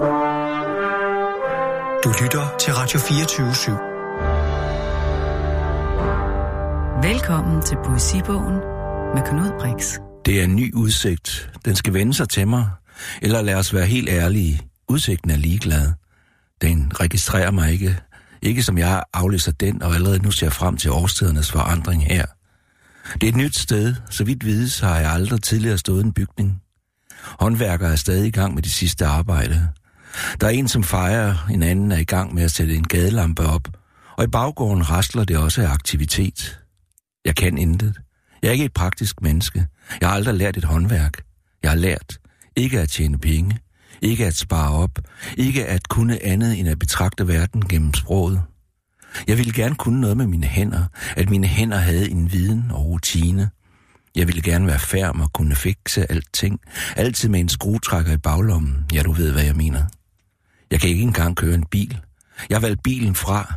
Du lytter til Radio 24 /7. Velkommen til Poesibogen med Knud Brix. Det er en ny udsigt. Den skal vende sig til mig. Eller lad os være helt ærlige. Udsigten er ligeglad. Den registrerer mig ikke. Ikke som jeg aflæser den, og allerede nu ser frem til årstidernes forandring her. Det er et nyt sted. Så vidt vides har jeg aldrig tidligere stået en bygning. Håndværkere er stadig i gang med de sidste arbejde. Der er en, som fejrer, en anden er i gang med at sætte en gadelampe op, og i baggården rasler det også af aktivitet. Jeg kan intet. Jeg er ikke et praktisk menneske. Jeg har aldrig lært et håndværk. Jeg har lært ikke at tjene penge, ikke at spare op, ikke at kunne andet end at betragte verden gennem sproget. Jeg ville gerne kunne noget med mine hænder, at mine hænder havde en viden og rutine. Jeg ville gerne være færm og kunne fikse alting, altid med en skruetrækker i baglommen. Ja, du ved, hvad jeg mener. Jeg kan ikke engang køre en bil. Jeg har valgt bilen fra,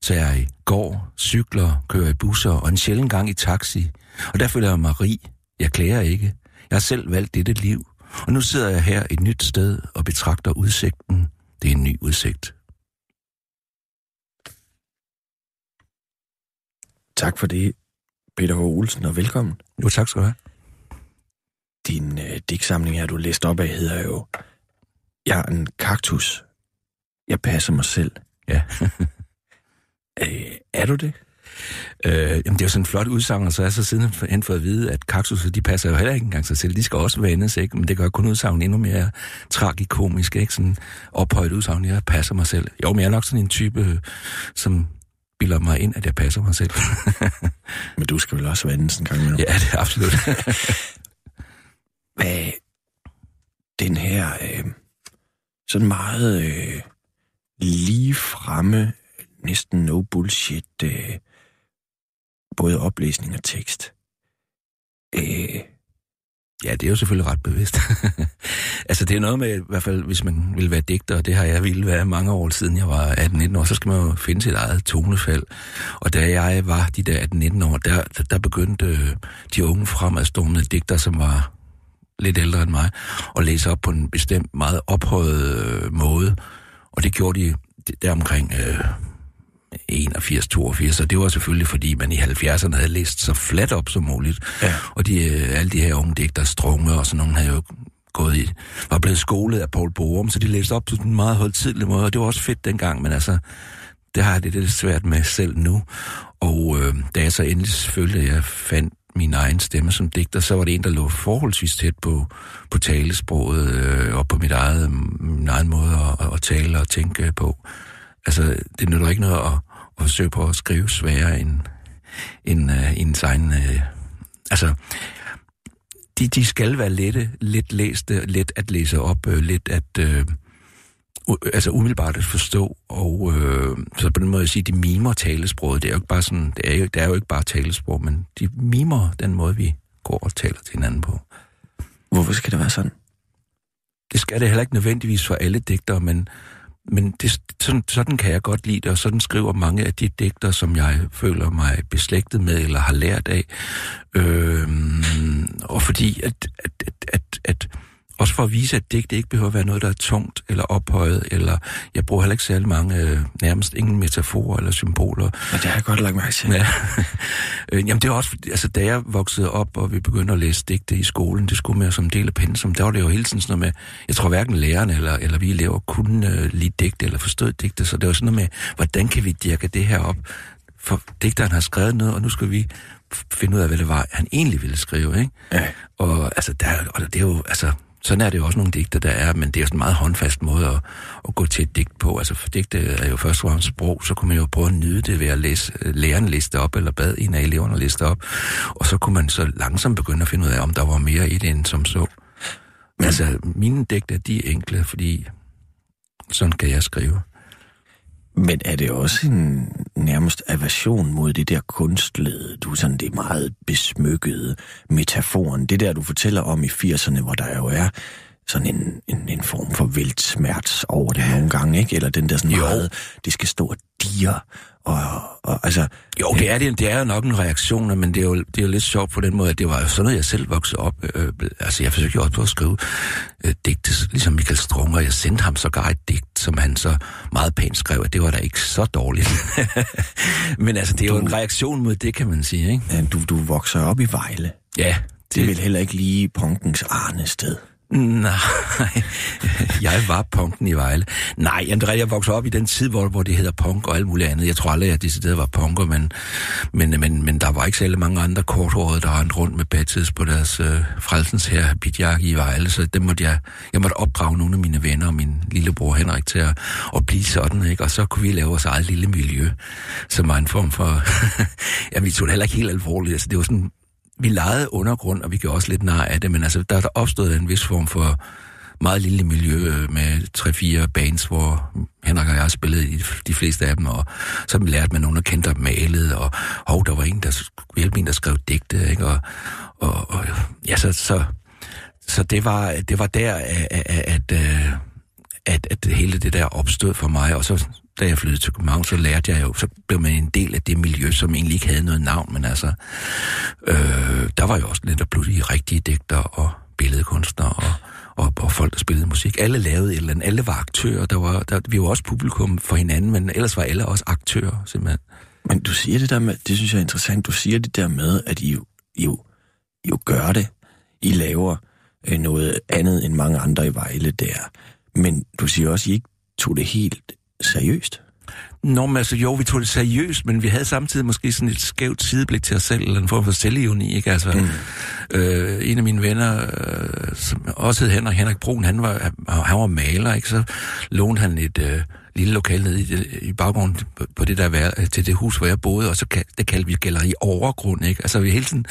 så jeg går, cykler, kører i busser og en sjældent gang i taxi. Og der føler jeg mig rig. Jeg klager ikke. Jeg har selv valgt dette liv. Og nu sidder jeg her et nyt sted og betragter udsigten. Det er en ny udsigt. Tak for det, Peter H. Olsen, og velkommen. Jo, tak skal du have. Din øh, digtsamling her, du læste op af, hedder jo Jeg er en kaktus. Jeg passer mig selv. Ja. øh, er du det? Øh, jamen, det er jo sådan en flot udsagn, og så er jeg så siden hen fået at vide, at kaktusser, de passer jo heller ikke engang sig selv. De skal også vendes, ikke? Men det gør kun udsagn endnu mere tragikomisk, ikke? Sådan ophøjet udsagn, jeg passer mig selv. Jo, men jeg er nok sådan en type, som bilder mig ind, at jeg passer mig selv. men du skal vel også vendes en gang med Ja, det er absolut. Hvad den her øh, sådan meget øh, lige fremme, næsten no bullshit, øh, både oplæsning og tekst. Øh, Ja, det er jo selvfølgelig ret bevidst. altså, det er noget med, i hvert fald, hvis man vil være digter, og det har jeg ville være mange år siden jeg var 18-19 år, så skal man jo finde sit eget tonefald. Og da jeg var de der 18-19 år, der, der begyndte øh, de unge fremadstående digter, som var lidt ældre end mig, at læse op på en bestemt meget ophøjet øh, måde. Og det gjorde de der omkring øh, 81, 82, og det var selvfølgelig, fordi man i 70'erne havde læst så fladt op som muligt. Ja. Og de, øh, alle de her unge digter, Strunge og sådan nogle, havde jo gået i, var blevet skolet af Paul Borum, så de læste op på en meget højtidlig måde, og det var også fedt dengang, men altså, det har jeg det lidt svært med selv nu. Og øh, da jeg så endelig selvfølgelig jeg fandt min egen stemme som digter, så var det en, der lå forholdsvis tæt på, på talesproget øh, og på mit eget, min egen måde at, at tale og tænke på. Altså, det nytter ikke noget at, at forsøge på at skrive sværere end, end uh, ens egen... Øh, altså, de, de skal være lette, let læste, let at læse op, uh, let at... Øh, altså umiddelbart at forstå, og uh, så på den måde at sige, de mimer talesproget. Det er jo ikke bare sådan, det er jo, det er jo ikke bare talesprog, men de mimer den måde, vi går og taler til hinanden på. Hvorfor skal det være sådan? Det skal det heller ikke nødvendigvis for alle digtere, men men det, sådan, sådan kan jeg godt lide det, og sådan skriver mange af de digter, som jeg føler mig beslægtet med, eller har lært af. Øhm, og fordi, at, at, at, at, at også for at vise, at digt ikke behøver at være noget, der er tungt eller ophøjet, eller jeg bruger heller ikke særlig mange, øh, nærmest ingen metaforer eller symboler. Og det har jeg godt lagt mærke til. Ja. Øh, jamen det er også, altså da jeg voksede op, og vi begyndte at læse digte i skolen, det skulle mere som del af pensum, der var det jo hele tiden sådan noget med, jeg tror hverken lærerne eller, eller vi elever kunne uh, lide digte eller forstå digte, så det var sådan noget med, hvordan kan vi dirke det her op? For digteren har skrevet noget, og nu skal vi finde ud af, hvad det var, han egentlig ville skrive, ikke? Ja. Og altså, der, og det er jo, altså, sådan er det jo også nogle digte, der er, men det er sådan en meget håndfast måde at, at gå til et digt på. Altså for digte er jo først og fremmest sprog, så kunne man jo prøve at nyde det ved at læse, øh, læreren liste op, eller bad en af eleverne liste op. Og så kunne man så langsomt begynde at finde ud af, om der var mere i det end som så. Men altså, mine digte, de er enkle, fordi sådan kan jeg skrive. Men er det også en nærmest aversion mod det der kunstlede, du sådan det meget besmykkede metaforen, det der du fortæller om i 80'erne, hvor der jo er sådan en, en, en form for vildt smerts over det ja. nogle gange, ikke? Eller den der sådan Jo. meget, det skal stå og diger. Og, og, altså, Jo, det er, det, det er jo nok en reaktion, men det er, jo, det er jo lidt sjovt på den måde, at det var jo sådan noget, jeg selv voksede op. Øh, altså, jeg forsøgte jo også på at skrive øh, digte, ligesom Michael Strunge, og jeg sendte ham sågar et digt, som han så meget pænt skrev, at det var da ikke så dårligt. men altså, det er jo en reaktion mod det, kan man sige, ikke? ja, du, du vokser op i Vejle. Ja, Det er vel heller ikke lige punkens arne sted. Nej, jeg var punken i Vejle. Nej, jamen, det er jeg voksede op i den tid, hvor, hvor det hedder punk og alt muligt andet. Jeg tror aldrig, at jeg decideret var punker, men, men, men, men der var ikke særlig mange andre korthårede, der rendte rundt med badges på deres øh, frelsens her habitjakke i Vejle, så det måtte jeg, jeg måtte opdrage nogle af mine venner og min lillebror Henrik til at, at blive sådan, ikke? og så kunne vi lave vores eget lille miljø, som var en form for... ja, vi tog det heller ikke helt alvorligt, altså det var sådan vi legede undergrund, og vi gjorde også lidt nar af det, men altså, der, der opstod en vis form for meget lille miljø øh, med tre-fire bands, hvor Henrik og jeg spillede i de fleste af dem, og så lærte man nogen at kende, der malede, og hov, der var en, der skulle hjælpe en, der skrev digte, ikke? Og, og, og ja, så, så, så det var, det var der, at, at, at, øh, at hele det der opstod for mig, og så da jeg flyttede til København, så lærte jeg jo, så blev man en del af det miljø, som egentlig ikke havde noget navn, men altså, øh, der var jo også netop pludselig rigtige digter og billedkunstnere og, og, og folk, der spillede musik. Alle lavede et eller andet, alle var aktører, der var, der, vi var også publikum for hinanden, men ellers var alle også aktører, simpelthen. Men du siger det der med, det synes jeg er interessant, du siger det der med, at I jo, I jo, I jo gør det. I laver øh, noget andet end mange andre i Vejle der. Men du siger også, at I ikke tog det helt seriøst. Nå, men altså, jo, vi tog det seriøst, men vi havde samtidig måske sådan et skævt sideblik til os selv, eller en form for selvironi, ikke? Altså, mm. øh, en af mine venner, øh, som også hed Henrik, Henrik Brun, han var, han var maler, ikke? Så lånte han et øh, lille lokal nede i, i baggrunden på, det der til det hus, hvor jeg boede, og så det kaldte vi gælleri overgrund, ikke? Altså, vi hele tiden,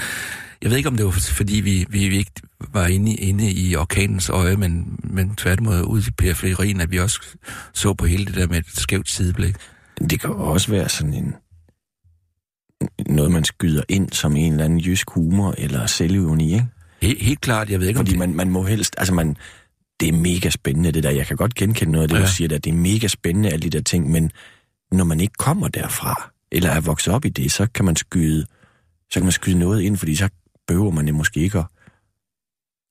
jeg ved ikke, om det var fordi, vi, vi, vi ikke var inde, inde i orkanens øje, men, men tværtimod ude i periferien, at vi også så på hele det der med et skævt sideblik. Det kan også være sådan en noget, man skyder ind som en eller anden jysk humor eller selvironi, ikke? Helt, helt klart, jeg ved ikke, Fordi om det... man, man må helst, altså man, det er mega spændende det der. Jeg kan godt genkende noget af det. Ja. du siger der. Det er mega spændende, alle de der ting, men når man ikke kommer derfra, eller er vokset op i det, så kan man skyde, så kan man skyde noget ind, fordi så behøver man det måske ikke at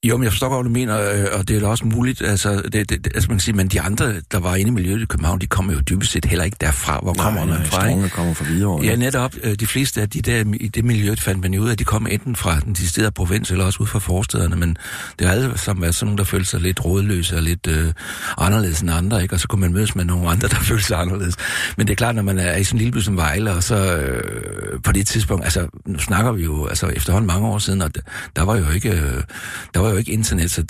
jo, men jeg forstår godt, hvad du mener, øh, og det er da også muligt, altså, det, det, altså man kan sige, men de andre, der var inde i miljøet i København, de kommer jo dybest set heller ikke derfra. Hvor kommer man fra? Strunge kommer fra videre. Ja, netop. Øh, De fleste af de der, i det miljø, fandt man jo ud af, at de kom enten fra den deciderede provins, eller også ud fra forstederne, men det har alle sammen været sådan nogle, der følte sig lidt rådløse og lidt øh, anderledes end andre, ikke? Og så kunne man mødes med nogle andre, der følte sig anderledes. Men det er klart, når man er i sådan en lille by som Vejle, og så øh, på det tidspunkt, altså nu snakker vi jo altså efterhånden mange år siden, og der, der var jo ikke, øh, der var jo ikke internet, så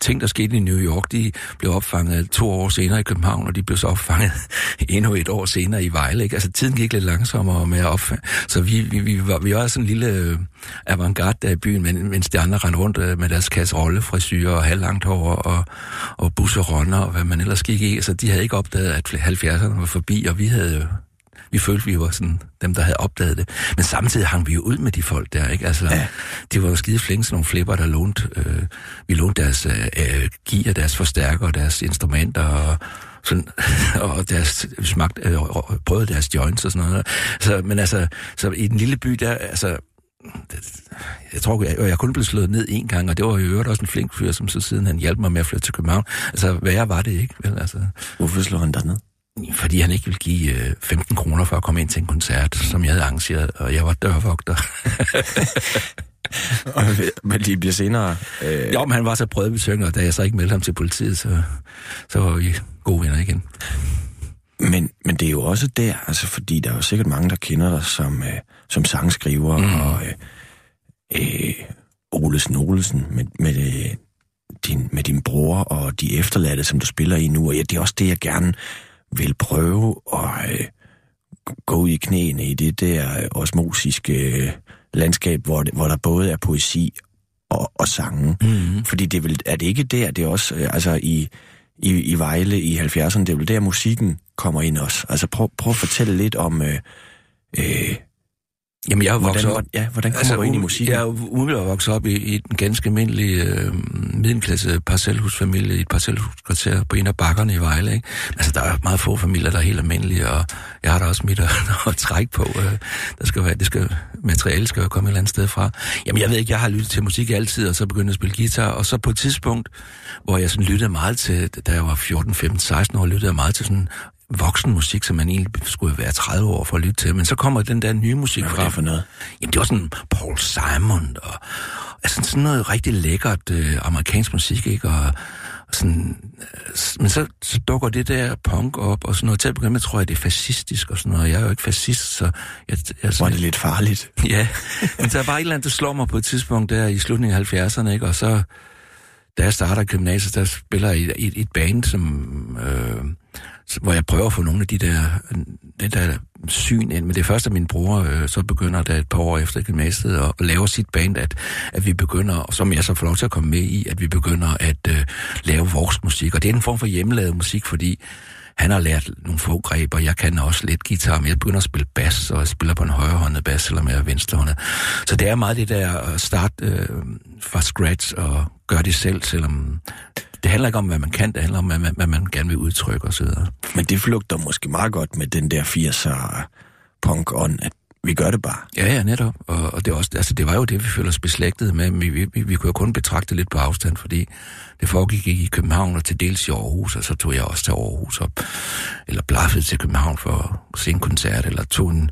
ting, der skete i New York, de blev opfanget to år senere i København, og de blev så opfanget endnu et år senere i Vejle. Ikke? Altså tiden gik lidt langsommere med at opfange. Så vi, vi, vi, var, vi var sådan en lille øh, avantgarde der i byen, men, mens de andre rendte rundt øh, med deres kasserolle, frisyrer og halvlangt hår og, og busseronner og hvad man ellers gik i. Så de havde ikke opdaget, at 70'erne var forbi, og vi havde vi følte, vi var sådan dem, der havde opdaget det. Men samtidig hang vi jo ud med de folk der, ikke? Altså, ja. de var jo skide flinke, sådan nogle flipper, der lånte, øh, vi lånte deres øh, øh, gear, deres forstærker, deres instrumenter og sådan, og deres smagt, øh, prøvede deres joints og sådan noget. Så, men altså, så i den lille by der, altså, jeg tror, jeg, jeg kun blev slået ned en gang, og det var jo i øvrigt også en flink fyr, som så siden han hjalp mig med at flytte til København. Altså, værre var det ikke, vel? Altså, Hvorfor slår han dig ned? Fordi han ikke ville give øh, 15 kroner for at komme ind til en koncert, som jeg havde arrangeret, og jeg var dørvogter. Men de bliver senere... Øh, jo, men han var så prøvebesøgende, og da jeg så ikke meldte ham til politiet, så, så var vi gode venner igen. Men, men det er jo også der, altså fordi der er jo sikkert mange, der kender dig som, øh, som sangskriver, mm. og øh, øh, Olesen Olesen med, med, øh, din, med din bror og de efterladte, som du spiller i nu. Og ja, det er også det, jeg gerne vil prøve at øh, gå ud i knæene i det der øh, osmosiske øh, landskab, hvor, det, hvor der både er poesi og, og sange. Mm. Fordi det er, vel, er det ikke der, det er også, øh, altså i, i, i Vejle i 70'erne, det er vel der musikken kommer ind også. Altså prøv, prøv at fortælle lidt om, øh, øh, Jamen, jeg er Hvordan, vokset op... hvor- ja, hvordan kommer du ind i musikken? Jeg er umiddelbart vokset op i, i en ganske almindelig øh, middelklasse parcelhusfamilie i et parcelhuskvarter på en af bakkerne i Vejle. Ikke? Altså, der er meget få familier, der er helt almindelige, og jeg har da også mit at, at trække på. Øh, der skal være, det skal, materiale skal jo komme et eller andet sted fra. Jamen, jeg ved ikke, jeg har lyttet til musik altid, og så begyndte at spille guitar, og så på et tidspunkt, hvor jeg sådan lyttede meget til, da jeg var 14, 15, 16 år, lyttede jeg meget til sådan voksen musik, som man egentlig skulle være 30 år for at lytte til. Men så kommer den der nye musik Hvad var det for noget? Jamen, det var sådan Paul Simon, og altså sådan noget rigtig lækkert øh, amerikansk musik, ikke? Og, og sådan, øh, men så, så dukker det der punk op, og sådan noget. Til at begynde med, tror jeg, det er fascistisk og sådan noget. Jeg er jo ikke fascist, så jeg... jeg Var det lidt farligt? Ja, men der er bare et eller andet, der slår mig på et tidspunkt der i slutningen af 70'erne, ikke? Og så, da jeg starter gymnasiet, der spiller jeg i et, et, et band, som, øh, hvor jeg prøver at få nogle af de der, det der syn ind. Men det er først, at min bror øh, så begynder, der et par år efter gymnasiet, at, lave sit band, at, at vi begynder, som jeg så får lov til at komme med i, at vi begynder at øh, lave vores musik. Og det er en form for hjemmelavet musik, fordi han har lært nogle få greb, og jeg kan også lidt guitar, men jeg begynder at spille bas, og jeg spiller på en højrehåndet bas, selvom jeg er venstrehåndet. Så det er meget det der at starte øh, fra scratch og gøre det selv, selvom det handler ikke om, hvad man kan, det handler om, hvad man, hvad man gerne vil udtrykke osv. Men det flugter måske meget godt med den der 80'er punk on, at vi gør det bare. Ja, ja, netop. Og, og det, er også, altså, det var jo det, vi føler os beslægtet med. Vi, vi, vi, vi kunne jo kun betragte lidt på afstand, fordi det foregik i København og til dels i Aarhus, og så tog jeg også til Aarhus op, eller blaffede til København for at se en koncert, eller tog en,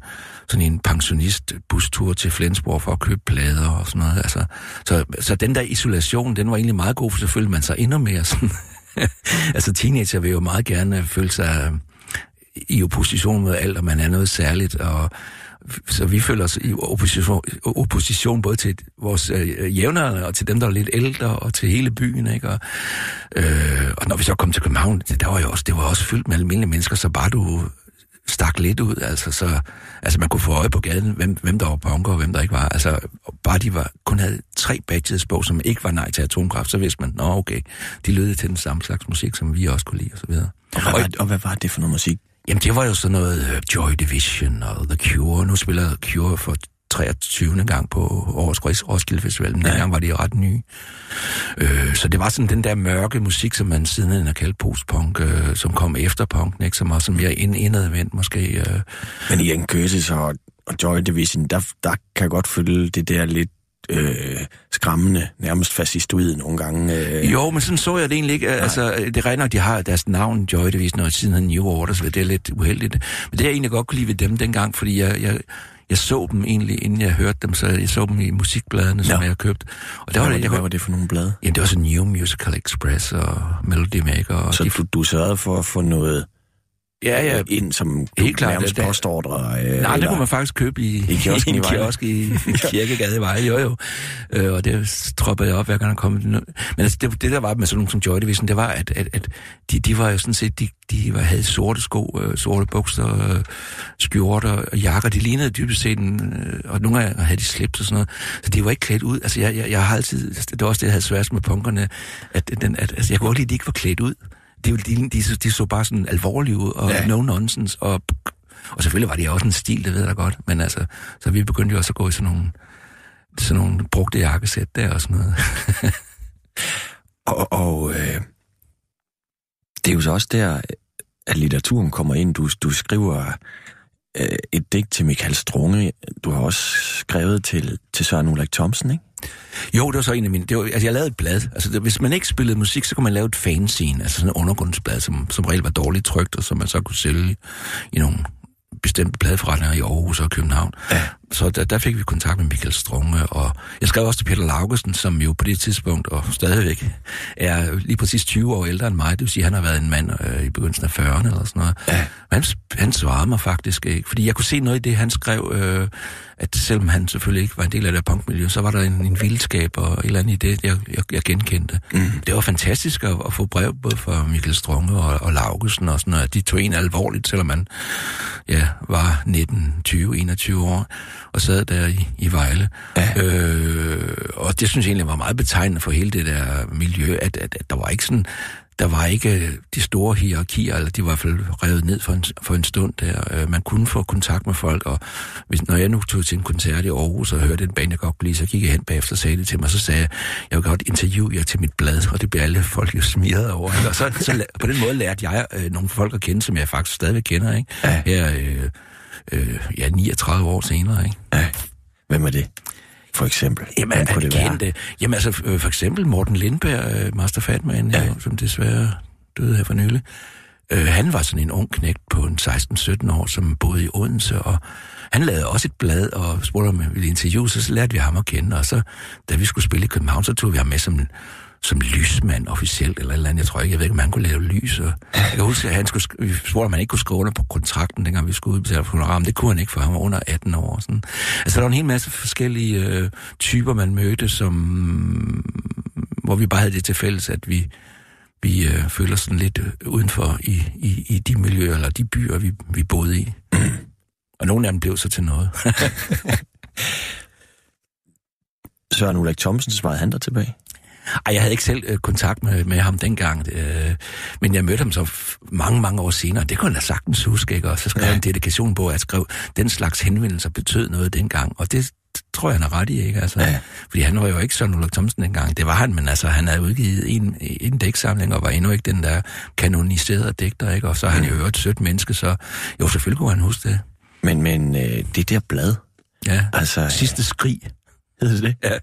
sådan en pensionist-bustur til Flensborg for at købe plader og sådan noget. Altså, så, så den der isolation, den var egentlig meget god, for så følte man sig endnu mere sådan... altså teenager vil jo meget gerne føle sig i opposition mod alt, og man er noget særligt, og så vi føler os i opposition, opposition både til vores øh, jævnere og til dem, der er lidt ældre, og til hele byen, ikke? Og, øh, og når vi så kom til København, det, der var jo også, det var også fyldt med almindelige mennesker, så bare du stak lidt ud, altså, så, altså man kunne få øje på gaden, hvem, hvem der var punker og hvem der ikke var. Altså, bare de var, kun havde tre badges på, som ikke var nej til atomkraft, så vidste man, nå okay, de lød til den samme slags musik, som vi også kunne lide, og så videre. Og hvad, var, og hvad var det for noget musik? Jamen, det var jo sådan noget uh, Joy Division og The Cure. Nu spiller Cure for 23. gang på årets Ros- Roskilde Festival, men dengang var de ret nye. Øh, så det var sådan den der mørke musik, som man siden har kaldt postpunk, øh, som kom efter punken, ikke? som også mere ind, indadvendt måske. Øh. Men i en Curtis og, og Joy Division, der, der kan godt følge det der lidt øh, skræmmende, nærmest fascistoid nogle gange. Øh. Jo, men sådan så jeg det egentlig ikke. Altså, det er nok, de har deres navn, Joy Division, og siden hedder New Order, så det er lidt uheldigt. Men det jeg egentlig godt kunne lide ved dem dengang, fordi jeg, jeg, jeg så dem egentlig, inden jeg hørte dem, så jeg så dem i musikbladene, som Nå. jeg købt. Og der Hvad, var det, jeg hvad var det for nogle blade? jamen, det var så New Musical Express og Melody Maker. Og Så de, du, du sørgede for at få noget ja, ja, ind, som du Helt klart, nærmest det- påstordrer? Øh, Nej, det kunne man faktisk købe i, I kiosken i, Vejle. kiosk i, i Kirkegade i Vejle, jo jo. Øh, og det troppede jeg op, hver gang der kom. Men altså, det, det der var med sådan nogle som Joy Division, det var, at, at, at de, de var jo sådan set, de, de var, havde sorte sko, øh, sorte bukser, øh, skjorter og jakker. De lignede dybest set, en, øh, og nogle af havde de slips og sådan noget. Så de var ikke klædt ud. Altså, jeg, jeg, jeg har altid, det var også det, jeg havde svært med punkerne, at, den, at altså, jeg kunne godt lide, at de ikke var klædt ud. De, de, de, de så bare sådan alvorlige ud, og Ja. no nonsense, og og selvfølgelig var det også en stil, det ved jeg da godt, men altså, så vi begyndte jo også at gå i sådan nogle, sådan nogle brugte jakkesæt der og sådan noget. Og, og øh, det er jo så også der, at litteraturen kommer ind. Du, du skriver øh, et digt til Michael Strunge. Du har også skrevet til, til Søren Ulrik Thomsen, ikke? Jo, det var så en af mine... Det var, altså, jeg lavede et blad. Altså, det, hvis man ikke spillede musik, så kunne man lave et fanscene, altså sådan et undergrundsblad, som, som regel var dårligt trygt, og som man så kunne sælge i nogle bestemte pladeforretninger i Aarhus og København. Ja. Så der, der fik vi kontakt med Michael Strunge, og jeg skrev også til Peter Laugesen, som jo på det tidspunkt, og stadigvæk, er lige præcis 20 år ældre end mig. Det vil sige, at han har været en mand øh, i begyndelsen af 40'erne eller sådan noget. Ja. Han, han svarede mig faktisk ikke, fordi jeg kunne se noget i det, han skrev, øh, at selvom han selvfølgelig ikke var en del af det punkmiljø, så var der en, en vildskab og et eller andet i det, jeg, jeg, jeg genkendte. Mm. Det var fantastisk at, at få brev både fra Michael Strunge og, og Laugesen og sådan noget, de tog en alvorligt, selvom man ja, var 19, 20, 21 år og sad der i, i Vejle. Ja. Øh, og det synes jeg egentlig var meget betegnende for hele det der miljø, at, at, at der var ikke sådan der var ikke de store hierarkier, eller de var i hvert fald revet ned for en, for en stund der. Øh, man kunne få kontakt med folk, og hvis, når jeg nu tog til en koncert i Aarhus og hørte en band, jeg godt blive, så gik jeg hen bagefter og sagde det til mig, så sagde jeg, jeg vil godt interviewe jer til mit blad, og det bliver alle folk jo smiret over. Ikke? Og så, så på den måde lærte jeg øh, nogle folk at kende, som jeg faktisk stadigvæk kender, ikke? Ja. Her, øh, øh, ja, 39 år senere, ikke? Ja. Hvem er det? For eksempel. Jamen, Hvem kunne det det være? kendte? Jamen altså, øh, for eksempel Morten Lindberg, øh, Master Fatman, Ja. jo, som desværre døde her for nylig. Øh, han var sådan en ung knægt på en 16-17 år, som boede i Odense, og han lavede også et blad, og spurgte om jeg ville interviewe, så, så lærte vi ham at kende, og så, da vi skulle spille i København, så tog vi ham med som, som lysmand officielt, eller et eller andet, jeg tror ikke, jeg ved ikke, om han kunne lave lys, og jeg kan huske, at han skulle, vi spurgte, om han ikke kunne skrive under på kontrakten, dengang vi skulle udbetale for honorar, det kunne han ikke, for han var under 18 år. Sådan. Altså, der var en hel masse forskellige øh, typer, man mødte, som, hvor vi bare havde det til fælles, at vi, vi øh, føler sådan lidt øh, udenfor i, i, i de miljøer, eller de byer, vi, vi boede i. Og nogle af dem blev så til noget. Søren Ulrik Thomsen svarede han der tilbage. Ej, jeg havde ikke selv øh, kontakt med, med ham dengang, øh, men jeg mødte ham så mange, mange år senere. Det kunne han da sagtens huske, ikke? Og så skrev Ja. en dedikation på, at jeg skrev, den slags henvendelser betød noget dengang. Og det tror jeg, han er ret i, ikke? Altså, Ja. Fordi han var jo ikke Søren Ulrik Thomsen dengang. Det var han, men altså, han havde udgivet en, en dæksamling, og var endnu ikke den der kanoniserede digter, ikke? Og så er han jo et sødt menneske, så jo, selvfølgelig kunne han huske det. Men, men øh, det der blad, Ja. altså... Sidste skrig. Hed det det? Ja.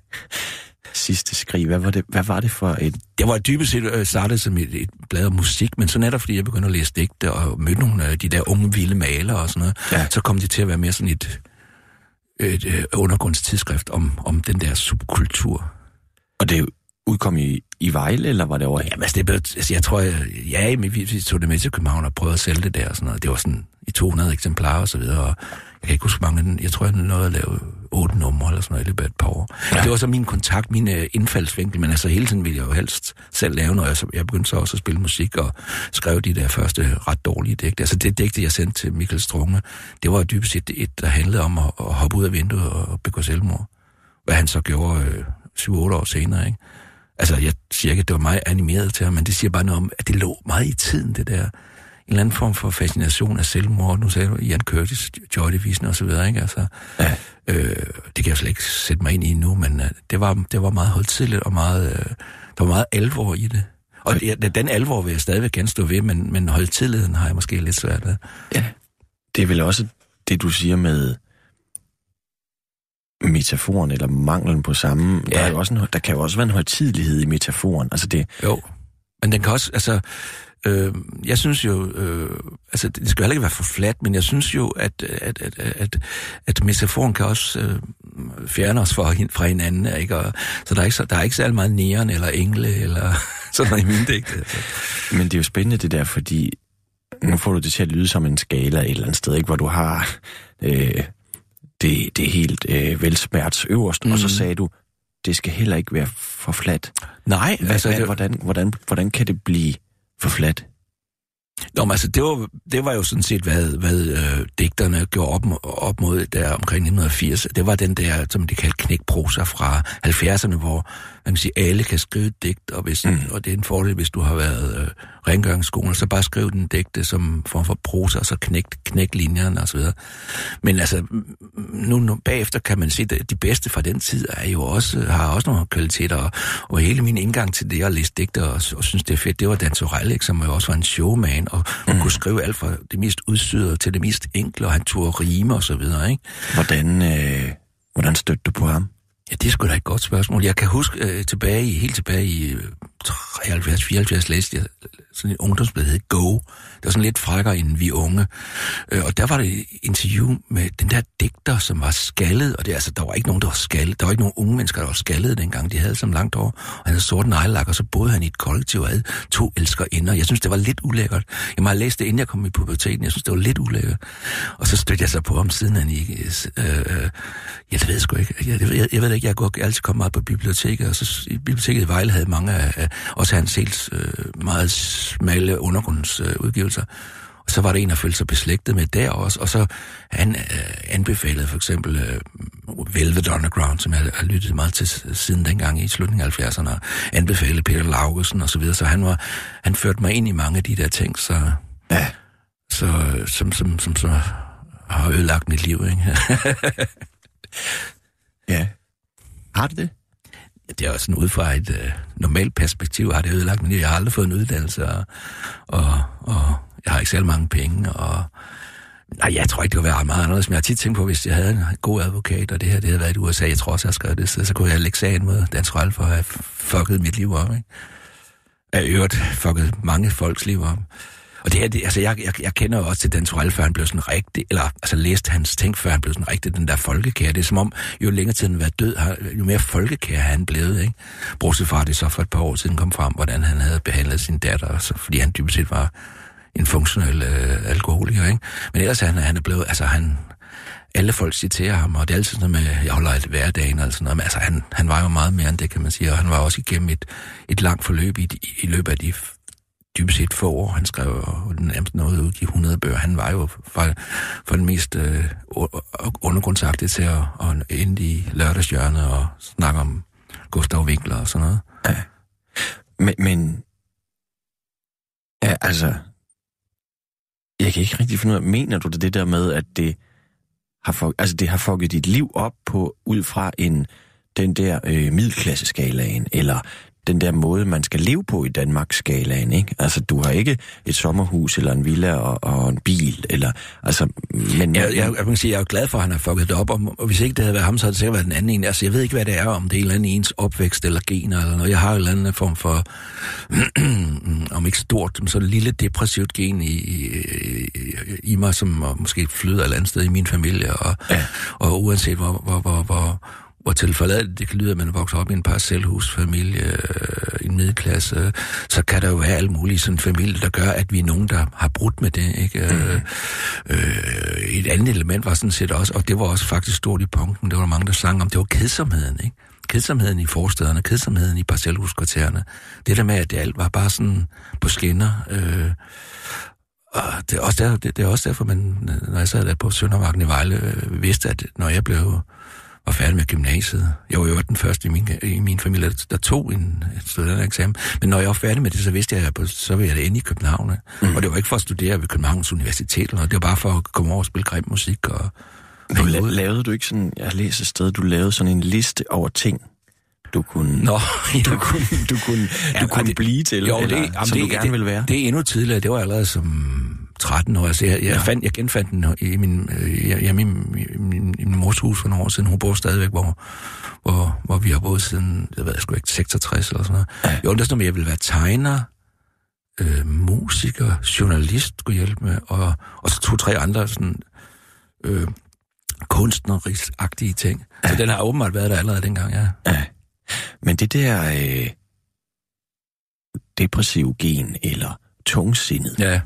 Sidste skrig. Hvad var det, hvad var det for et... Det var dybest set øh, startet som et, et blad om musik, men så netop fordi jeg begyndte at læse digte og mødte nogle af de der unge, vilde malere og sådan noget, Ja. så kom det til at være mere sådan et, et, et undergrundstidsskrift om, om den der subkultur. Og det udkom i, i Vejle, eller var det over? Jamen, altså, det blev, altså, jeg tror, jeg, ja, men vi, vi tog det med til København og prøvede at sælge det der og sådan noget. Det var sådan i 200 eksemplarer og så videre, og jeg kan ikke huske mange, jeg tror, jeg nåede at lave otte numre eller sådan noget i løbet af et par år. Ja. Det var så min kontakt, min øh, indfaldsvinkel, men altså hele tiden ville jeg jo helst selv lave noget. Så jeg begyndte så også at spille musik og skrev de der første ret dårlige digte. Altså det digte, jeg sendte til Michael Strunge, det var dybest set et, der handlede om at, at hoppe ud af vinduet og begå selvmord. Hvad han så gjorde øh, 7-8 år senere, ikke? Altså, jeg siger ikke, at det var meget animeret til ham, men det siger bare noget om, at det lå meget i tiden, det der. En eller anden form for fascination af selvmord. Nu sagde du Ian Curtis, og så videre, ikke? Altså, Ja. øh, det kan jeg slet ikke sætte mig ind i nu, men øh, det, var, det var meget højtidligt og meget, øh, der var meget alvor i det. Og ja, den alvor vil jeg stadigvæk gerne stå ved, men, men højtidligheden har jeg måske lidt svært ved. Ja. Det er vel også det, du siger med metaforen, eller manglen på samme. Ja. Der, er jo også en, der kan jo også være en højtidelighed i metaforen. Altså det, Jo, men den kan også, altså, øh, jeg synes jo, øh, altså det skal heller ikke være for fladt, men jeg synes jo, at, at, at, at, at metaforen kan også øh, fjerne os fra, fra hinanden, ikke? Og, så der er ikke, så, der er ikke særlig meget næren eller engle, eller sådan noget i mine digte. Altså. Men det er jo spændende det der, fordi nu får du det til at lyde som en skala et eller andet sted, ikke? hvor du har øh, det, det helt øh, velsmærts øverst, mm. og så Mhm. sagde du, det skal heller ikke være for fladt. Nej, Hvad, altså, hvad, hvordan, hvordan, hvordan kan det blive for fladt? Nå, men altså, det var, det var jo sådan set, hvad, hvad øh, digterne gjorde op, op mod der omkring 1980. Det var den der, som de kaldte knækprosa fra 70'erne, hvor man kan sige, alle kan skrive et digt, og, hvis, Mm. og det er en fordel, hvis du har været øh, rengøringsskole, så bare skriv den digte som form for prosa, og så knæk, knæk linjerne videre. Men altså, nu, nu bagefter kan man se, at de bedste fra den tid er jo også, har også nogle kvaliteter, og, og hele min indgang til det at læse digter og, og synes, det er fedt, det var Dan Torell, som jo også var en showman, og, og kunne skrive alt fra det mest udsydede til det mest enkle, og han turde rime og så videre, ikke? Hvordan, øh, hvordan stødte du på ham? Ja, det er sgu da et godt spørgsmål. Jeg kan huske øh, tilbage i, helt tilbage i øh, 73-74 læste jeg øh, sådan en ungdomsblad, hed Go. Det var sådan lidt frækkere end Vi Unge. Øh, og der var det et interview med den der digter, som var skaldet. Og det, altså, der var ikke nogen, der var skaldet. Der var ikke nogen unge mennesker, der var skaldet dengang. De havde som langt år. Og han havde sort nejlak, og så boede han i et kollektiv og havde to elskerinder. Jeg synes, det var lidt ulækkert. Jeg må have læst det, inden jeg kom i puberteten. Jeg synes, det var lidt ulækkert. Og så stødte jeg så på ham, siden han ikke... Øh, øh, jeg ved sgu ikke. Jeg, jeg, jeg ved ikke, jeg kunne altid komme meget på biblioteket, og så i biblioteket i Vejle havde mange af, af også hans helt øh, meget smalle undergrundsudgivelser. Øh, og så var der en, der følte sig beslægtet med der også, og så han øh, anbefalede for eksempel øh, Velvet Underground, som jeg har lyttet meget til siden dengang i slutningen af 70'erne, og anbefalede Peter Laugesen og så videre, så han, var, han førte mig ind i mange af de der ting, så, Ja. så, som, som, som så har ødelagt mit liv, ikke? Ja. Har det det? det er også sådan ud fra et øh, normalt perspektiv, har det ødelagt mit liv. Jeg har aldrig fået en uddannelse, og, og, og jeg har ikke selv mange penge, og nej, jeg tror ikke, det kunne være meget anderledes, men jeg har tit tænkt på, hvis jeg havde en god advokat, og det her det havde været i USA, jeg tror også, jeg skrev det, så, så kunne jeg lægge sagen mod Dansk Røl for at have fucket mit liv op, ikke? Jeg har øvrigt fucket mange folks liv op. Og det her, det, altså jeg, jeg, jeg kender jo også til Dan Torell, før han blev sådan rigtig, eller altså læst hans ting, før han blev sådan rigtig den der folkekære. Det er som om, jo længere tiden var død, har- jo mere folkekære han blevet, ikke? Bortset fra, det så for et par år siden kom frem, hvordan han havde behandlet sin datter, så, fordi han dybest set var en funktionel øh, alkoholiker, ikke? Men ellers han, han er blevet, altså han, alle folk citerer ham, og det er altid sådan noget med, jeg holder et hverdagen og sådan noget, men altså han, han var jo meget mere end det, kan man sige, og han var også igennem et, et langt forløb i, i, i løbet af de dybest set få år. Han skrev jo nærmest noget ud i 100 bøger. Han var jo for, for den mest øh, undergrundsagtige til at, at ende i lørdagshjørnet og snakke om Gustav Winkler og sådan noget. Men, men ja, altså, jeg kan ikke rigtig finde ud af, mener du det, det der med, at det har, fuck, altså, det har fucket dit liv op på, ud fra en, den der øh, middelklasseskalaen, eller den der måde, man skal leve på i Danmarks skalaen, ikke? Altså, du har ikke et sommerhus, eller en villa og, og en bil, eller, altså, men... Jeg, jeg, jeg, kan sige, jeg er jo glad for, at han har fucket det op, og, og hvis ikke det havde været ham, så havde det sikkert været den anden en. Altså, jeg ved ikke, hvad det er, om det er en eller anden ens opvækst eller gener eller noget. Jeg har en eller anden form for, om ikke stort, men så lille depressivt gen i, i, i mig, som måske flyder et eller andet sted i min familie, og, Ja. og uanset hvor, hvor, hvor, hvor, hvor tilforladeligt det kan lyde, at man vokser op i en parcelhusfamilie, øh, en middelklasse, så kan der jo være alle mulige sådan familie, der gør, at vi er nogen, der har brudt med det. Ikke? Øh, øh, et andet element var sådan set også, og det var også faktisk stort i punken, det var der mange, der sang om, det var kedsomheden. Ikke? Kedsomheden i forstederne, kedsomheden i parcelhuskvartererne. Det der med, at det alt var bare sådan på skinner. Øh, og det er, også der, det, det er også derfor, man, når jeg sad der på Søndermarken i Vejle, øh, vidste, at når jeg blev var færdig med gymnasiet. Jeg var jo den første i min, i min familie, der, der tog en studentereksamen. Men når jeg var færdig med det, så vidste jeg, at så ville jeg da ende i København. Mm. Og det var ikke for at studere ved Københavns Universitet, noget. det var bare for at komme over og spille grim musik. Og, Du, la- lavede du ikke sådan, jeg læst et sted, du lavede sådan en liste over ting, du kunne, Nå, du kunne, du kunne, Ja, du og kunne det- blive til, jo, eller, det, jamen, som det, du gerne det, ville være. Det er endnu tidligere. Det var allerede som 13 år. Altså, jeg, jeg, Ja. ja. fandt, jeg genfandt den i min, øh, hjemme i min, min, i min mors hus for nogle år siden. Hun bor stadigvæk, hvor, hvor, hvor vi har boet siden, jeg ved jeg sgu ikke, 66 eller sådan noget. Ja. Ja. Der stod med, at jeg ville være tegner, øh, musiker, journalist skulle hjælpe med, og, og så to-tre andre sådan, øh, kunstnerisk-agtige ting. Så den har åbenbart været der allerede dengang, ja. Ja. Men det der øh, depressive gen, eller tungsindet, Ja,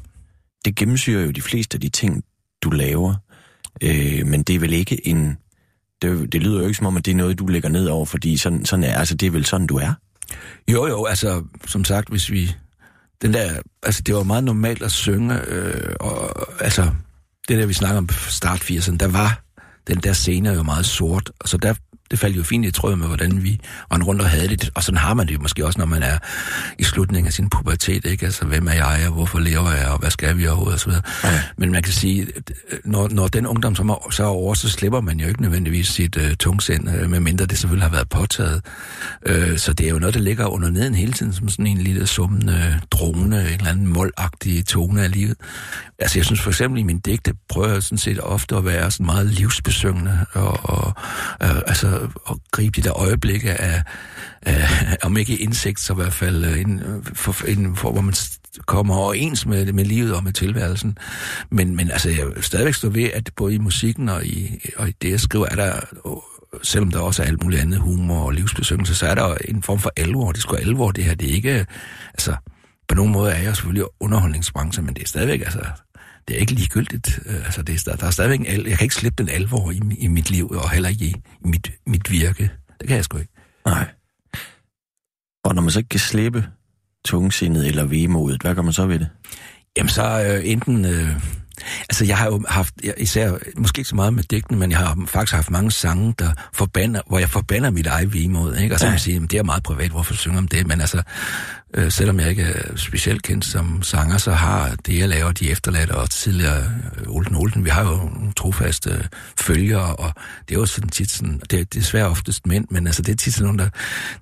det gennemsyrer jo de fleste af de ting, du laver. Øh, men det er vel ikke en... Det, det lyder jo ikke som om, at det er noget, du lægger ned over, fordi sådan, sådan er, altså, det er vel sådan, du er. Jo, jo, altså, som sagt, hvis vi... Den der, altså, det var meget normalt at synge, øh, og altså, det der, vi snakker om start 80'erne, der var den der scene jo meget sort, og så der, det faldt jo fint i tråd med, hvordan vi rendte rundt og havde det, og sådan har man det jo måske også, når man er i slutningen af sin pubertet, ikke? Altså, hvem er jeg, og hvorfor lever jeg, og hvad skal vi overhovedet, og så videre. Ja. Men man kan sige, når, når den ungdom som er, så er over, så slipper man jo ikke nødvendigvis sit øh, tungsind, øh, medmindre det selvfølgelig har været påtaget. Øh, så det er jo noget, der ligger under neden hele tiden, som sådan en lille summende drone, en eller anden målagtig tone af livet. Altså jeg synes for eksempel i min digte, prøver jeg sådan set ofte at være sådan meget livsbesøgende, og, og øh, altså Øh, at gribe de der øjeblikke af, af om ikke indsigt, så i hvert fald øh, en, for, en, for, hvor man kommer overens med, med livet og med tilværelsen. Men, men altså, jeg vil stadigvæk stå ved, at både i musikken og i, og i det, jeg skriver, er der, selvom der også er alt muligt andet humor og livsbesøgelse, så er der en form for alvor. Det er sgu alvor, det her. Det er ikke, altså, på nogen måde er jeg selvfølgelig underholdningsbranche, men det er stadigvæk, altså, det er ikke ligegyldigt. Øh, Altså, det er, der er stadigvæk en al- jeg kan ikke slippe den alvor i, i mit liv, og heller ikke i, i mit, mit virke. Det kan jeg sgu ikke. Nej. Og når man så ikke kan slippe tungsindet eller vemodet, hvad gør man så ved det? Jamen så øh, enten... Øh, altså jeg har jo haft, jeg, især, måske ikke så meget med digtene, men jeg har faktisk haft mange sange, der forbander, hvor jeg forbander mit eget vimod, ikke? Og så kan man sige, det er meget privat, hvorfor synger om det? Men altså, øh, selvom jeg ikke er specielt kendt som sanger, så har det, jeg laver, de efterladte og tidligere øh, Olden Olden, vi har jo nogle trofaste øh, følgere, og det er jo sådan tit sådan, det er desværre oftest mænd, men altså det er tit sådan nogen, der,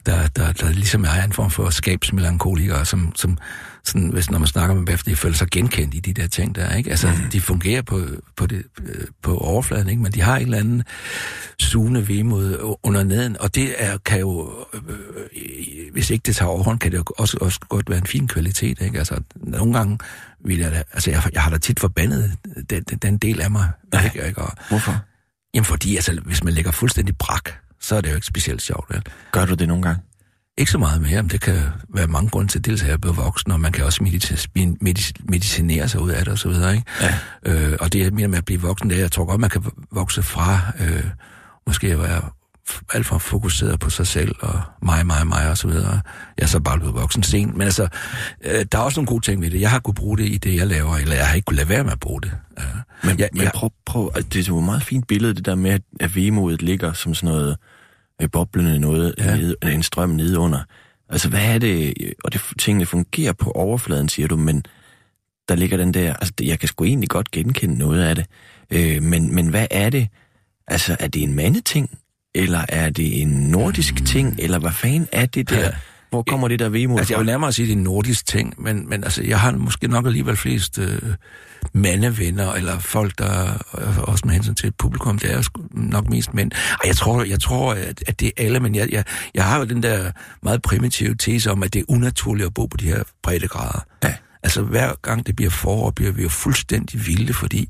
der, der, der ligesom er en form for skabsmelankolikere, som, som sådan, hvis, når man snakker med dem efter, de føler sig genkendt i de der ting der, ikke? Altså, mm. de fungerer på, på, det, på overfladen, ikke? Men de har en eller anden sugende vemod under neden, og det er, kan jo, øh, hvis ikke det tager overhånd, kan det jo også, også godt være en fin kvalitet, ikke? Altså, nogle gange vil jeg da, altså, jeg, jeg har da tit forbandet den, den, den del af mig, ikke? ikke? Og, Hvorfor? Jamen, fordi, altså, hvis man lægger fuldstændig brak, så er det jo ikke specielt sjovt, vel? Gør du det nogle gange? Ikke så meget mere, men det kan være mange grunde til, dels at jeg er blevet voksen, og man kan også medic- medic- medicinere sig ud af det og så videre, ikke? Ja. Øh, og det jeg mener med at blive voksen, det er, jeg tror godt, man kan vokse fra, øh, måske at være alt for fokuseret på sig selv, og mig, mig, mig, og så videre. Jeg er så bare blevet voksen sent, men altså, øh, der er også nogle gode ting ved det. Jeg har kunnet bruge det i det, jeg laver, eller jeg har ikke kunnet lade være med at bruge det. Øh, Men, jeg, men jeg, prøv, prøv, det er jo et meget fint billede, det der med, at- at vemodet ligger som sådan noget øh, boblende noget, Ja. nede, en strøm nedunder. Altså, hvad er det, og det, tingene fungerer på overfladen, siger du, men der ligger den der, altså, jeg kan sgu egentlig godt genkende noget af det, øh, men, men hvad er det? Altså, er det en mandeting, eller er det en nordisk mm. ting, eller hvad fanden er det der? Ja. Hvor kommer det der vemod Altså, jeg vil nærmere sige, at det er en nordisk ting, men, men altså, jeg har måske nok alligevel flest øh, mandevenner, eller folk, der, øh, også med hensyn til et publikum, det er nok mest mænd. Og jeg tror, jeg tror at, at det er alle, men jeg, jeg, jeg har jo den der meget primitive tese om, at det er unaturligt at bo på de her breddegrader. Ja. Altså, hver gang det bliver forår, bliver vi jo fuldstændig vilde, fordi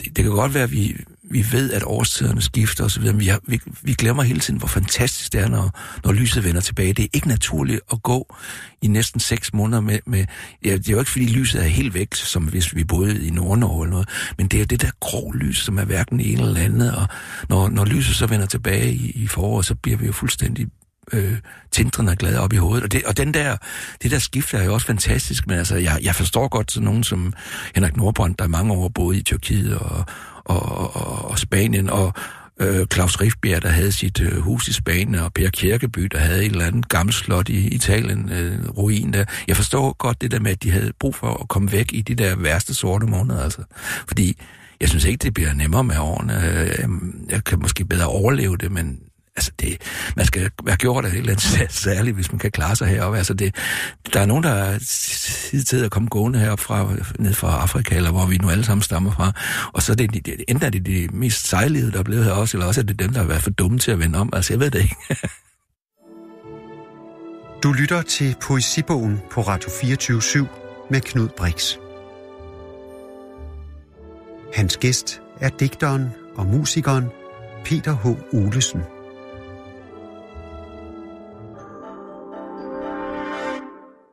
det, det kan godt være, at vi, vi ved, at årstiderne skifter osv., men vi, har, vi, vi glemmer hele tiden, hvor fantastisk det er, når, når lyset vender tilbage. Det er ikke naturligt at gå i næsten seks måneder med... med ja, det er jo ikke, fordi lyset er helt væk, som hvis vi boede i Nordnorge eller noget, men det er det der grå lys, som er hverken i en eller andet, og når, når lyset så vender tilbage i, i foråret, så bliver vi jo fuldstændig øh, tindrende og glade op i hovedet. Og, det, og den der, det der skift er jo også fantastisk, men altså, jeg, jeg forstår godt sådan nogen som Henrik Nordbrand, der i mange år boede i Tyrkiet og, og, og, og Spanien, og øh, Claus Rifbjerg, der havde sit øh, hus i Spanien, og Per Kirkeby, der havde et eller andet gammelt slot i Italien, øh, ruin der. Jeg forstår godt det der med, at de havde brug for at komme væk i de der værste sorte måneder, altså. Fordi jeg synes ikke, det bliver nemmere med årene. Øh, Jeg kan måske bedre overleve det, men altså det, man skal være gjort af et eller andet særligt, hvis man kan klare sig heroppe. Altså det, der er nogen, der er tid til at komme gående herop fra, ned fra Afrika, eller hvor vi nu alle sammen stammer fra, og så er det, det enten er det de mest sejlede, der er blevet her også, eller også er det dem, der har været for dumme til at vende om. Altså jeg ved det ikke. Du lytter til Poesibogen på Radio 24 med Knud Brix. Hans gæst er digteren og musikeren Peter H. Olesen.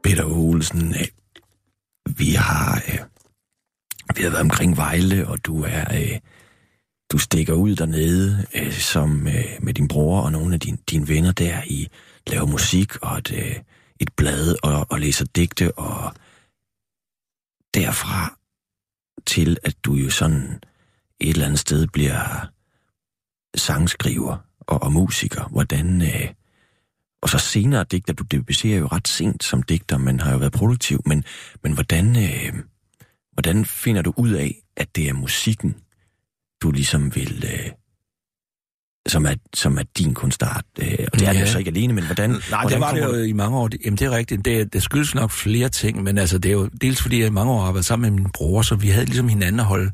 Peter Olsen, øh, vi har, øh, vi har været omkring Vejle, og du er, øh, du stikker ud dernede øh, som øh, med din bror og nogle af din, dine venner der i laver musik og et, øh, et blad og, og læser digte og derfra til at du jo sådan et eller andet sted bliver sangskriver og, og musiker. Hvordan, øh, og så senere digter, du debuterer jo ret sent som digter, men har jo været produktiv, men, men hvordan, øh, hvordan finder du ud af, at det er musikken, du ligesom vil, øh, som, er, som er din kunstart? Øh, og det er det Ja. jo så ikke alene, men hvordan... Nej, hvordan det var det jo i mange år. Det- Jamen, det er rigtigt. Det, det skyldes nok flere ting, men altså, det er jo dels fordi, jeg i mange år har været sammen med min bror, så vi havde ligesom hinanden at holde,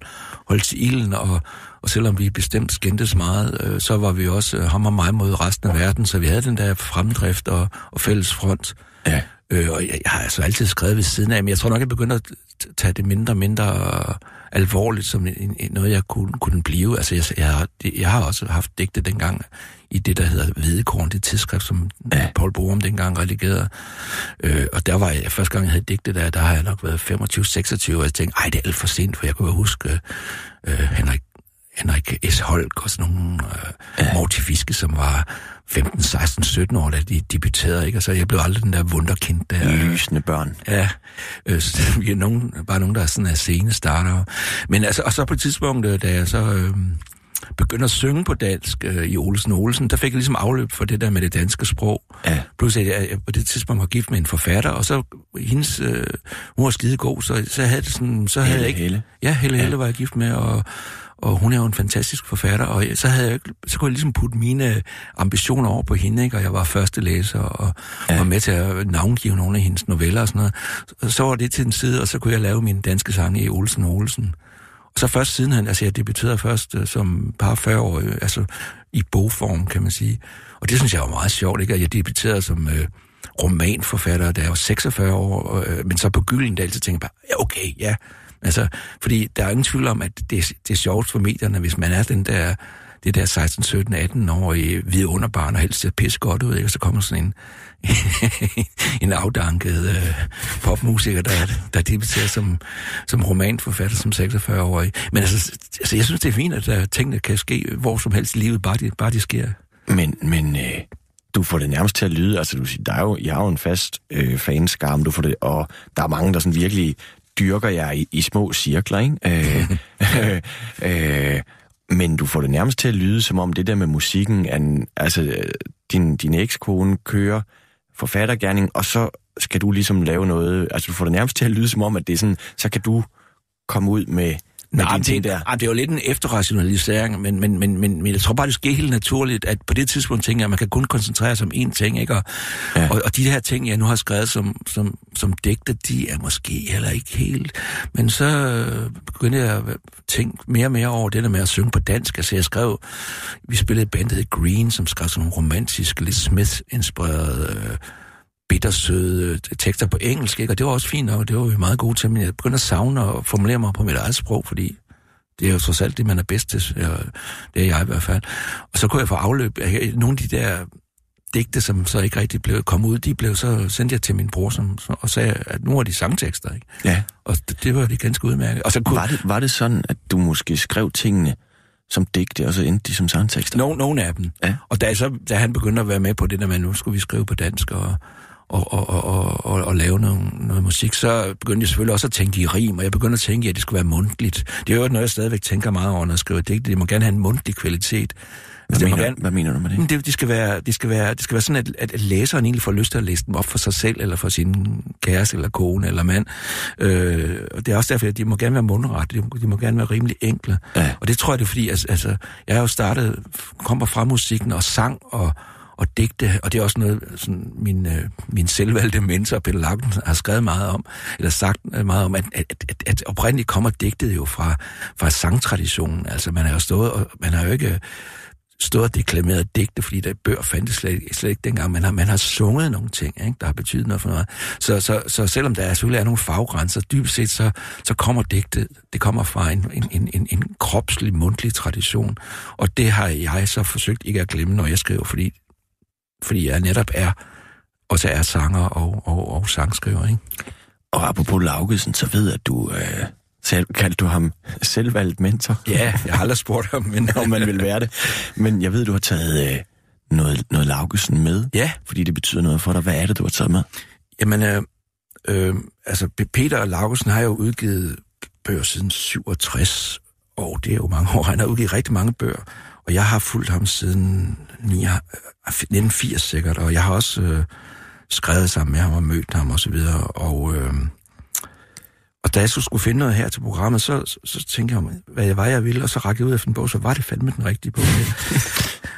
holde til ilden, og, og selvom vi bestemt skændtes meget, øh, så var vi også øh, ham og mig mod resten af verden, så vi havde den der fremdrift og, og fælles front. Ja. Øh, og jeg, jeg har altså altid skrevet ved siden af, men jeg tror nok, jeg begynder at tage det mindre og mindre alvorligt som en, en, noget, jeg kunne, kunne blive. Altså, jeg, jeg, har, jeg har også haft digte dengang i det, der hedder Hvedekorn, det tidsskrift, som Ja. Paul Borum dengang redigerede. Øh, og der var jeg, første gang jeg havde digte der, der har jeg nok været 25-26, og jeg tænkte, ej, det er alt for sent, for jeg kunne huske øh, Henrik Henrik S. Holk og sådan nogle øh, ja. Morty Fiske, som var, 15, 16, 17 år, da de debuterede, ikke? Altså, jeg blev aldrig den der wunderkind der. Lysende børn. Ja, øh, så vi er nogen, bare nogen, der er sådan er sene starter. Men altså, og så på et tidspunkt, øh, da jeg så øh, begyndte at synge på dansk øh, i Olsen Olsen, der fik jeg ligesom afløb for det der med det danske sprog. Ja. Plus at jeg, jeg på det tidspunkt var gift med en forfatter, og så hendes, øh, hun var skide god, så, så havde det sådan, så havde Helle, jeg ikke... Helle. Ja, Helle Ja. Helle var jeg gift med, og, og hun er jo en fantastisk forfatter, og så, havde jeg, så kunne jeg ligesom putte mine ambitioner over på hende, ikke? og jeg var første læser, og Ja. var med til at navngive nogle af hendes noveller og sådan noget. Så, så var det til den side, og så kunne jeg lave mine danske sange i Olsen og Olsen. Og så først sidenhen, altså jeg debuterede først øh, som par 40 år, altså i bogform, kan man sige. Og det synes jeg var meget sjovt, ikke? At jeg debuterede som øh, romanforfatter, da jeg var 46 år, øh, men så på Gyldendal, så tænkte jeg bare, ja, okay, ja. Altså, fordi der er ingen tvivl om, at det, det er sjovt for medierne, hvis man er den der, det der 16, 17, 18 år i vidunderbarn, og helst ser pisse godt ud, ikke? Og så kommer sådan en, en afdanket øh, popmusiker, der, der debuterer som, som romanforfatter som 46-årig. Men altså, altså, jeg synes, det er fint, at der, tingene kan ske hvor som helst i livet, bare de, bare de sker. Men, men øh, du får det nærmest til at lyde, altså du siger, der er jo, jeg har jo en fast øh, fanskam, du får det, og der er mange, der sådan virkelig dyrker jer i, i små cirkler, ikke? Øh, øh, øh, men du får det nærmest til at lyde, som om det der med musikken, an, altså din, din ekskone kører forfattergærning, og så skal du ligesom lave noget, altså du får det nærmest til at lyde som om, at det er sådan, så kan du komme ud med Nej, ting det, der. ah, det er jo lidt en efterrationalisering, men, men, men, men, men jeg tror bare, det sker helt naturligt, at på det tidspunkt tænker jeg, at man kan kun koncentrere sig om én ting, ikke? Og, Ja. og, og de her ting, jeg nu har skrevet som, som, som digte, de er måske heller ikke helt... Men så øh, begyndte jeg at tænke mere og mere over det der med at synge på dansk. Altså jeg skrev... Vi spillede et band, der hed Green, som skrev sådan nogle romantiske, lidt Smith-inspirerede... Øh, bittersøde øh, tekster på engelsk, ikke? og det var også fint nok, det var vi meget gode til, men jeg begyndte at savne og formulere mig på mit eget sprog, fordi det er jo trods alt det, man er bedst til, eller det er jeg i hvert fald. Og så kunne jeg få afløb af nogle af de der digte, som så ikke rigtig blev kommet ud, de blev så sendt jeg til min bror, som, og sagde, at nu er de sangtekster, ikke? Ja. Og det, det var det ganske udmærket. Og så kunne, Var det, var det sådan, at du måske skrev tingene som digte, og så endte de som sangtekster? No, nogle af dem. Ja. Og da, så, da han begyndte at være med på det der med, at nu skulle vi skrive på dansk og, og, og, og, og, og, lave noget, noget musik, så begyndte jeg selvfølgelig også at tænke i rim, og jeg begyndte at tænke, at det skulle være mundtligt. Det er jo noget, jeg stadigvæk tænker meget over, når jeg skriver digte. Det må gerne have en mundtlig kvalitet. Hvad, Altså, mener, gerne, hvad mener du med det? Det, det, skal være, det, skal være, det skal være sådan, at, at, at læseren egentlig får lyst til at læse dem op for sig selv, eller for sin kæreste, eller kone, eller mand. Øh, og det er også derfor, at de må gerne være mundrette, de, må- de må gerne være rimelig enkle. Ja. Og det tror jeg, det er fordi, altså, altså, jeg har jo startet, kommer fra musikken og sang og, og digte, og det er også noget, sådan, min, øh, min selvvalgte mentor, Peter Lagten, har skrevet meget om, eller sagt øh, meget om, at, at, at, at oprindeligt kommer digtet jo fra, fra sangtraditionen. Altså, man har jo stået, og man har jo ikke stået og deklameret digte, fordi der bøger fandtes slet, slet ikke dengang. Man har, man har sunget nogle ting, ikke, der har betydet noget for noget. Så, så, så selvom der selvfølgelig er nogle faggrænser, dybest set, så, så kommer digtet, det kommer fra en, en, en, en, en kropslig, mundtlig tradition. Og det har jeg så forsøgt ikke at glemme, når jeg skriver, fordi, fordi jeg netop er, også er sanger og, og, og sangskriver, ikke? Og apropos Laugesen, så ved jeg, at du... Øh, selv, kaldte du ham selvvalgt mentor? Ja, jeg har aldrig spurgt ham, men... om man vil være det. Men jeg ved, du har taget øh, noget, noget Laugesen med, Ja, fordi det betyder noget for dig. Hvad er det, du har taget med? Jamen, øh, øh, altså Peter Laugesen har jo udgivet bøger siden 67, og det er jo mange år. Han har udgivet rigtig mange bøger, og jeg har fulgt ham siden 9, øh, 1980 sikkert, og jeg har også øh, skrevet sammen med ham og mødt ham og så videre, og... Øh, og da jeg så skulle finde noget her til programmet, så, så, så tænkte jeg, hvad jeg var, jeg ville, og så rakte jeg ud efter en bog, så var det fandme den rigtige bog.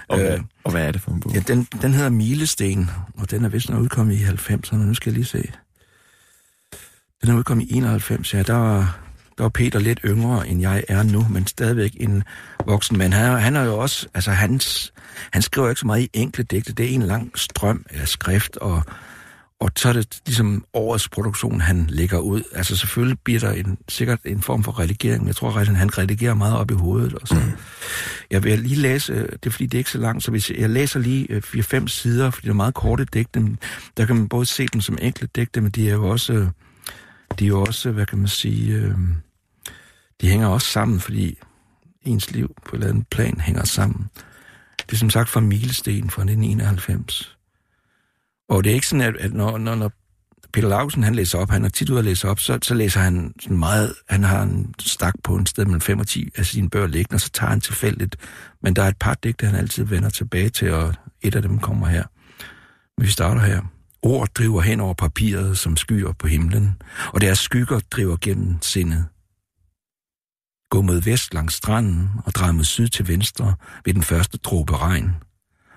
Og, Øh, hvad, og hvad er det for en bog? Ja, den, den hedder Milesten, og den er vist nok udkommet i 90'erne. Nu skal jeg lige se. Den er udkommet i 91, ja. Der var, der var Peter lidt yngre, end jeg er nu, men stadigvæk en voksen mand. Han, han er jo også, altså hans, han skriver ikke så meget i enkle digte. Det er en lang strøm af skrift, og, og så er det ligesom årets produktion, han lægger ud. Altså selvfølgelig bliver der en, sikkert en form for redigering, men jeg tror, at han redigerer meget op i hovedet. Og så. Mm. Jeg vil lige læse, øh, det er fordi det er ikke så langt, så hvis jeg, jeg læser lige øh, 4-5 sider, fordi det er meget korte digte, men der kan man både se dem som enkle digte, men de er jo også, øh, de er jo også, hvad kan man sige, øh, de hænger også sammen, fordi ens liv på et eller andet plan hænger sammen. Det er som sagt fra Milesten fra 1991. Og det er ikke sådan, at, at når, når, når Peter Lausen, han læser op, han er tit ude at læse op, så, så læser han sådan meget, han har en stak på en sted mellem 5 og 10 af sine bøger liggende, og så tager han tilfældigt. Men der er et par digte, han altid vender tilbage til, og et af dem kommer her. Men vi starter her. Ord driver hen over papiret som skyer på himlen, og deres skygger driver gennem sindet. Gå mod vest langs stranden og drej mod syd til venstre ved den første dråbe regn.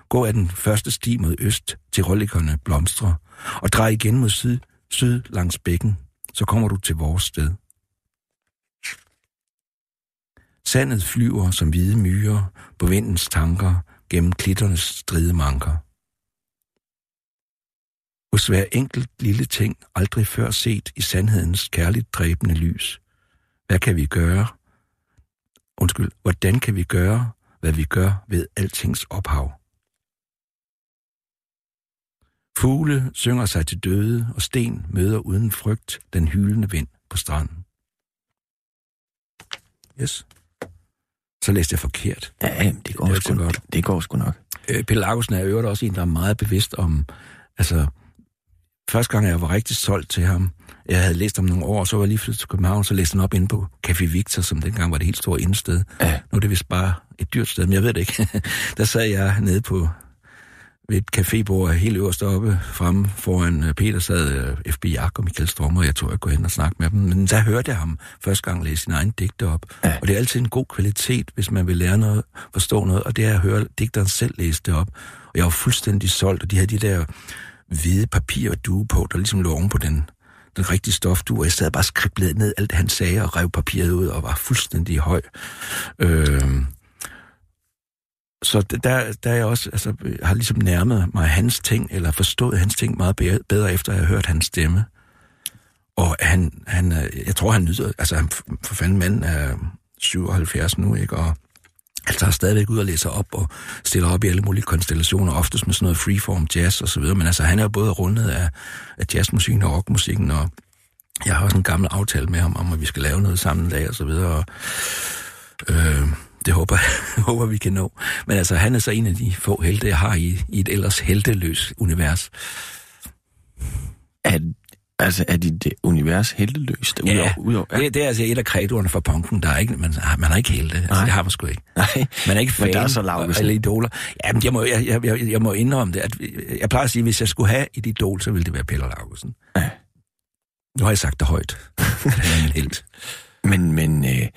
Gå af den første sti mod øst til rollikerne blomstre, og drej igen mod syd, syd langs bækken, så kommer du til vores sted. Sandet flyver som hvide myrer på vindens tanker gennem klitternes stridemanker. Hos hver enkelt lille ting aldrig før set i sandhedens kærligt dræbende lys. Hvad kan vi gøre? Undskyld, hvordan kan vi gøre, hvad vi gør ved altings ophav? Fugle synger sig til døde, og sten møder uden frygt den hylende vind på stranden. Yes. Så læste jeg forkert. Ja, det går, Det sgu, godt. det, det går sgu nok. Øh, Pelle Lagusen er øvrigt også en, der er meget bevidst om, altså, første gang jeg var rigtig solgt til ham, jeg havde læst om nogle år, så var jeg lige flyttet til København, så læste han op inde på Café Victor, som dengang var det helt store indsted. Ja. Nu er det vist bare et dyrt sted, men jeg ved det ikke. der sad jeg nede på ved et cafébord helt øverst oppe fremme foran øh, Peter sad øh, FB Jak og Michael Strømmer, og jeg tror, jeg gå hen og snakke med dem. Men der hørte jeg ham første gang læse sin egen digte op. Ja. Og det er altid en god kvalitet, hvis man vil lære noget, forstå noget, og det er at høre digteren selv læse det op. Og jeg var fuldstændig solgt, og de havde de der hvide papir og due på, der ligesom lå oven på den, den rigtige stofdue, og jeg sad bare skriblet ned alt, han sagde, og rev papiret ud, og var fuldstændig høj. Øh, så der, der er jeg også, altså, har ligesom nærmet mig hans ting, eller forstået hans ting meget bedre, efter at jeg har hørt hans stemme. Og han, han, øh, jeg tror, han nyder, altså han, for fanden manden er 77 nu, ikke? Og Altså, han tager stadigvæk ud og læser op og stiller op i alle mulige konstellationer, oftest med sådan noget freeform jazz og så videre, men altså han er både rundet af, af jazzmusikken og rockmusikken, og jeg har også en gammel aftale med ham om, at vi skal lave noget sammen en dag og så videre, og øh, det håber, håber vi kan nå. Men altså, han er så en af de få helte, jeg har i, i et ellers helteløst univers. Er, altså, er dit det univers heldeløst? Ja, Udover, udover, ja. Det, det er altså et af kredoerne for punken. Der er ikke, man, man har ikke helte. Altså, Nej. det har man sgu ikke. Nej, Man er ikke fan Men der er så Laugesen. eller idoler. Jamen, jeg må, jeg, jeg, jeg, jeg må indrømme det. At, jeg plejer at sige, at hvis jeg skulle have et idol, så ville det være Pelle Laugesen. Ja. Nu har jeg sagt det højt. Han er min helt. Men, men øh,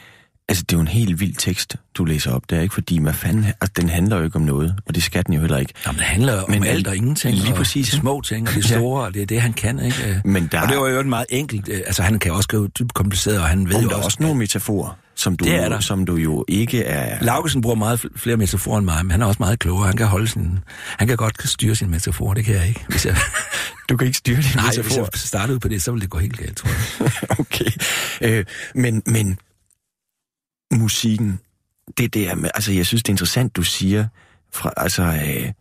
altså, det er jo en helt vild tekst, du læser op. Det er ikke fordi, hvad fanden, altså, den handler jo ikke om noget, og det skal den jo heller ikke. Jamen, det handler Men om alt og ingenting. lige og præcis, De små ting, og det Ja. store, og det er det, han kan, ikke? Men der, Og det var jo meget enkelt. øh, Altså, han kan også skrive dybt kompliceret, og han ved og jo der er også... også nogle metaforer, som du, Det er der. som du jo ikke er... Laugesen bruger meget fl- flere metaforer end mig, men han er også meget klogere. Han kan holde sin... Han kan godt styre sin metafor, det kan jeg ikke. Hvis jeg, Du kan ikke styre dine nej, hvis metaforer. jeg startede ud på det, så ville det gå helt galt, tror jeg. okay. Øh, men, men musikken, det der med, altså jeg synes, det er interessant, du siger, fra, altså, øh,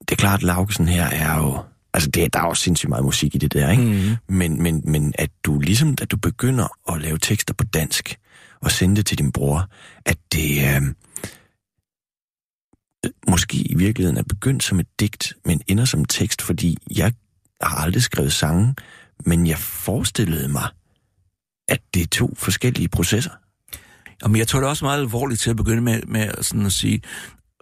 det er klart, Laugesen her er jo, altså det, der er jo sindssygt meget musik i det der, ikke? Mm. Men, men, men at du ligesom, at du begynder at lave tekster på dansk, og sende det til din bror, at det øh, måske i virkeligheden er begyndt som et digt, men ender som tekst, fordi jeg har aldrig skrevet sange, men jeg forestillede mig, at det er to forskellige processer. Og jeg tog det også meget alvorligt til at begynde med, med sådan at sige,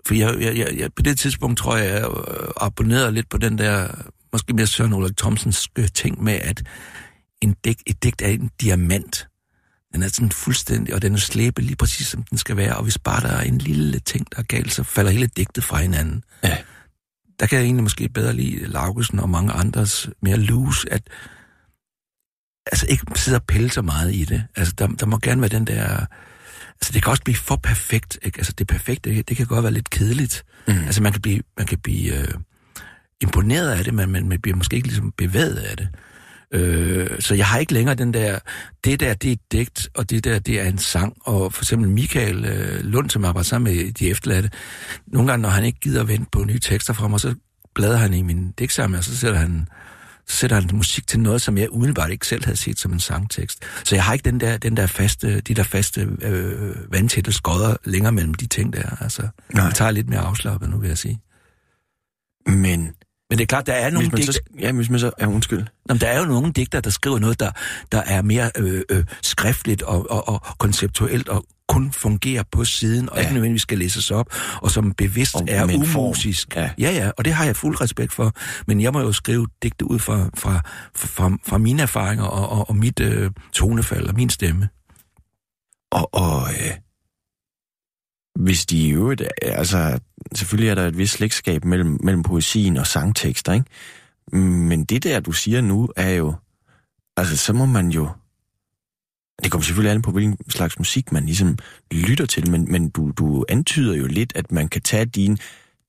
for jeg, jeg, jeg, jeg, på det tidspunkt tror jeg, jeg øh, abonnerede lidt på den der, måske mere Søren Ulrik Thomsens øh, ting med, at en digt, et digt er en diamant. Den er sådan fuldstændig, og den er slæbe lige præcis som den skal være, og hvis bare der er en lille ting, der er galt, så falder hele digtet fra hinanden. Ja. Der kan jeg egentlig måske bedre lide Laugesen og mange andres mere loose, at altså ikke sidde og pille så meget i det. Altså der, der må gerne være den der Altså, det kan også blive for perfekt. Ikke? Altså, det perfekte, det, det kan godt være lidt kedeligt. Mm. Altså, man kan blive, man kan blive øh, imponeret af det, men man, man bliver måske ikke ligesom bevæget af det. Øh, så jeg har ikke længere den der, det der, det er et digt, og det der, det er en sang. Og for eksempel Michael øh, Lund, som arbejder sammen med de efterladte, nogle gange, når han ikke gider vente på nye tekster fra mig, så bladrer han i min digtsamling, og så sætter han så sætter han musik til noget, som jeg umiddelbart ikke selv havde set som en sangtekst. Så jeg har ikke den der, den der faste, de der faste øh, vandtætte skodder længere mellem de ting der. Altså, Nej. jeg tager lidt mere afslappet nu, vil jeg sige. Men Men det er klart, der er nogle digter, så... Ja, hvis man så... Ja, undskyld. Nå, men der er jo nogle digter, der skriver noget, der, der er mere øh, øh, skriftligt og, og, og konceptuelt og kun fungerer på siden, og Ja. ikke nødvendigvis skal læses op, og som bevidst Og er umusisk. Ja. ja, ja, og det har jeg fuld respekt for. Men jeg må jo skrive digte ud fra, fra, fra, fra mine erfaringer og, og, og mit øh, tonefald og min stemme. Og, og øh, hvis de i øvrigt, altså selvfølgelig er der et vist slægtskab mellem, mellem poesien og sangtekster, ikke? Men det der, du siger nu, er jo, altså så må man jo, det kommer selvfølgelig an på, hvilken slags musik man ligesom lytter til, men, men du, du antyder jo lidt, at man kan tage dine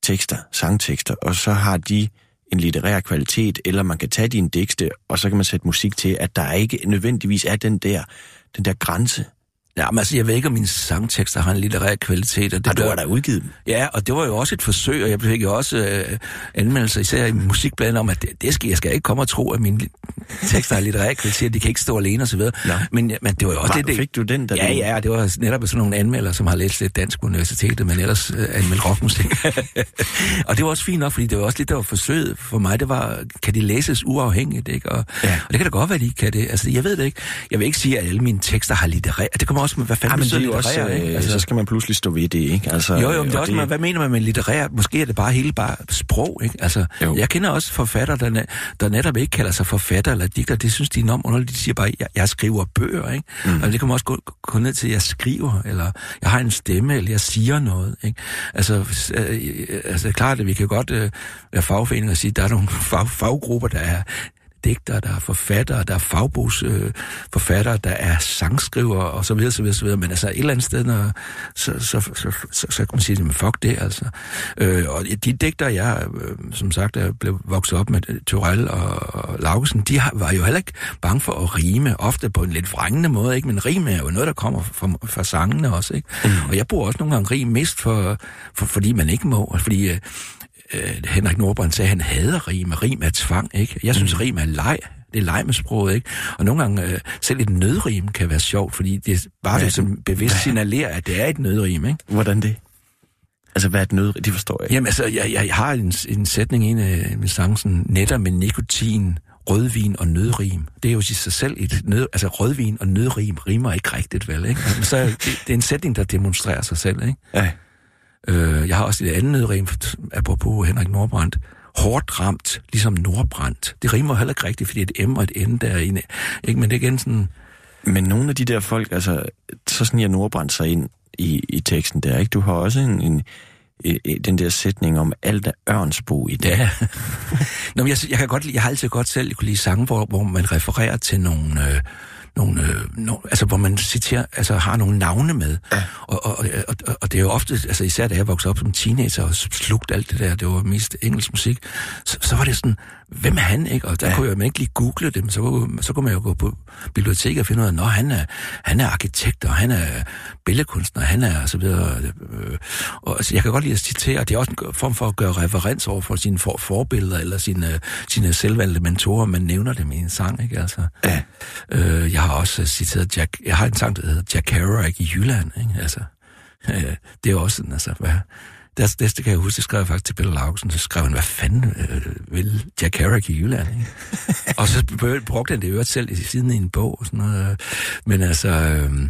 tekster, sangtekster, og så har de en litterær kvalitet, eller man kan tage dine digte, og så kan man sætte musik til, at der ikke nødvendigvis er den der, den der grænse. Ja, men altså, jeg ved ikke, om mine sangtekster har en litterær kvalitet. Og det Og du gør- har da udgivet dem. Ja, og det var jo også et forsøg, og jeg fik jo også øh, anmeldelser, især i musikbladet, om, at det, det skal, jeg skal ikke komme og tro, at mine tekster har litterær kvalitet, de kan ikke stå alene osv. Men, men det var jo også Var, det, det, fik du den, da Ja, du... ja, det var netop sådan nogle anmeldere, som har læst lidt dansk på universitetet, men ellers øh, anmeldt rockmusik. og det var også fint nok, fordi det var også lidt, der var forsøget for mig, det var, kan de læses uafhængigt, ikke? Og, Ja. og det kan da godt være, de kan det. Altså, jeg ved det ikke. Jeg vil ikke sige, at alle mine tekster har litterær. Det kommer også med, hvad Ja, fanden men det er betyder også, litterær, ikke? øh, altså, så skal man pludselig stå ved det, ikke? Altså, Jo, jo, men det er og også, det... hvad mener man med litterær? Måske er det bare hele bare sprog, ikke? Altså, Jo. jeg kender også forfattere, der, der netop ikke kalder sig forfatter eller digter. Det synes de er enormt underligt. De siger bare, jeg, jeg skriver bøger, ikke? Mm. Og det kan man også gå, gå ned til, at jeg skriver, eller jeg har en stemme, eller jeg siger noget, ikke? Altså, øh, øh, altså klart, at vi kan godt øh, være fagforeninger og sige, at der er nogle fag, faggrupper, der er digtere, der er forfattere, der er fagbogsforfattere, øh, der er sangskrivere og så videre, så videre, så videre. Men altså et eller andet sted, når, så, så, så, så, så, så kan man sige, men fuck det altså. Øh, og de digtere, jeg øh, som sagt er blevet vokset op med Torell og, og Laugesen, de har, var jo heller ikke bange for at rime, ofte på en lidt vrængende måde, ikke? men rime er jo noget, der kommer fra, fra sangene også. Ikke? Mm. Og jeg bruger også nogle gange rim mest, for, for, fordi man ikke må, fordi... Øh, øh, Henrik Nordbrand sagde, at han hader rim, og rim er tvang, ikke? Jeg synes, mm. rim er leg. Det er leg med sproget, ikke? Og nogle gange, øh, selv et nødrim kan være sjovt, fordi det bare Hvad- som bevidst signalerer, at det er et nødrim, ikke? Hvordan det? Altså, hvad er et nød? Det forstår jeg ikke. Jamen altså, jeg, jeg har en, en sætning i en af mine sange, sådan, netter med nikotin, rødvin og nødrim. Det er jo i sig selv et nød, altså rødvin og nødrim rimer ikke rigtigt, vel, ikke? Men så det, det er en sætning, der demonstrerer sig selv, ikke? Ja. Øh, jeg har også et andet nødrim, apropos Henrik Nordbrandt. Hårdt ramt, ligesom Nordbrandt. Det rimer heller ikke rigtigt, fordi et M og et N der er inde. Ikke? Men det er igen sådan... Men nogle af de der folk, altså, så sådan jeg Nordbrand sig ind i, i teksten der, ikke? Du har også en, en, en, den der sætning om alt er ørnsbo i det. Ja. Nå, men jeg, jeg, kan godt, jeg har altid godt selv kunne lide sange, hvor, hvor man refererer til nogle... Øh, nogle, øh, no, altså hvor man citerer, altså har nogle navne med. Ja. Og, og, og, og, det er jo ofte, altså især da jeg voksede op som teenager og slugte alt det der, det var mest engelsk musik, så, så var det sådan, hvem er han, ikke? Og der Ja. kunne jeg man ikke lige google det, men så, kunne- så kunne man jo gå på biblioteket og finde ud af, at han er, han er arkitekt, og han er billedkunstner, han er og så videre. Øh, og altså, jeg kan godt lide at citere, det er også en form for at gøre referens over for sine for, forbilleder, eller sine, sine selvvalgte mentorer, man nævner dem i en sang, ikke? Altså, Ja. Øh, jeg har også citeret Jack... Jeg har en sang, der hedder Jack Kerouac i Jylland, ikke? Altså, øh, det er også sådan, altså... Hvad, det, det, kan jeg huske, det skrev jeg faktisk til Peter Lausen, så skrev han, hvad fanden øh, vil Jack Kerouac i Jylland, ikke? og så br- brugte han det øvrigt selv i siden i en bog og sådan noget. Men altså... Øh,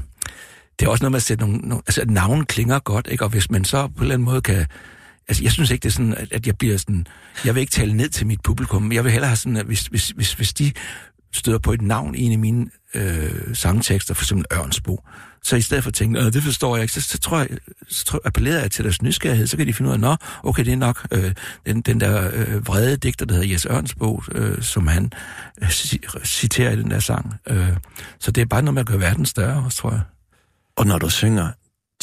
det er også noget med at sætte nogle, nogle... Altså, navn klinger godt, ikke? Og hvis man så på en eller anden måde kan... Altså, jeg synes ikke, det er sådan, at, at jeg bliver sådan... Jeg vil ikke tale ned til mit publikum. Jeg vil hellere have sådan, at hvis, hvis, hvis, hvis de støder på et navn i en af mine øh, sangtekster, for eksempel Ørnsbo, så i stedet for at tænke, "Øh, det forstår jeg ikke, så, så tror jeg, så tror, appellerer jeg til deres nysgerrighed, så kan de finde ud af, nå, okay, det er nok øh, den, den der øh, vrede digter, der hedder Jes Ørnsbo, øh, som han øh, ci- citerer i den der sang. Øh, så det er bare noget med at gøre verden større også, tror jeg. Og når du synger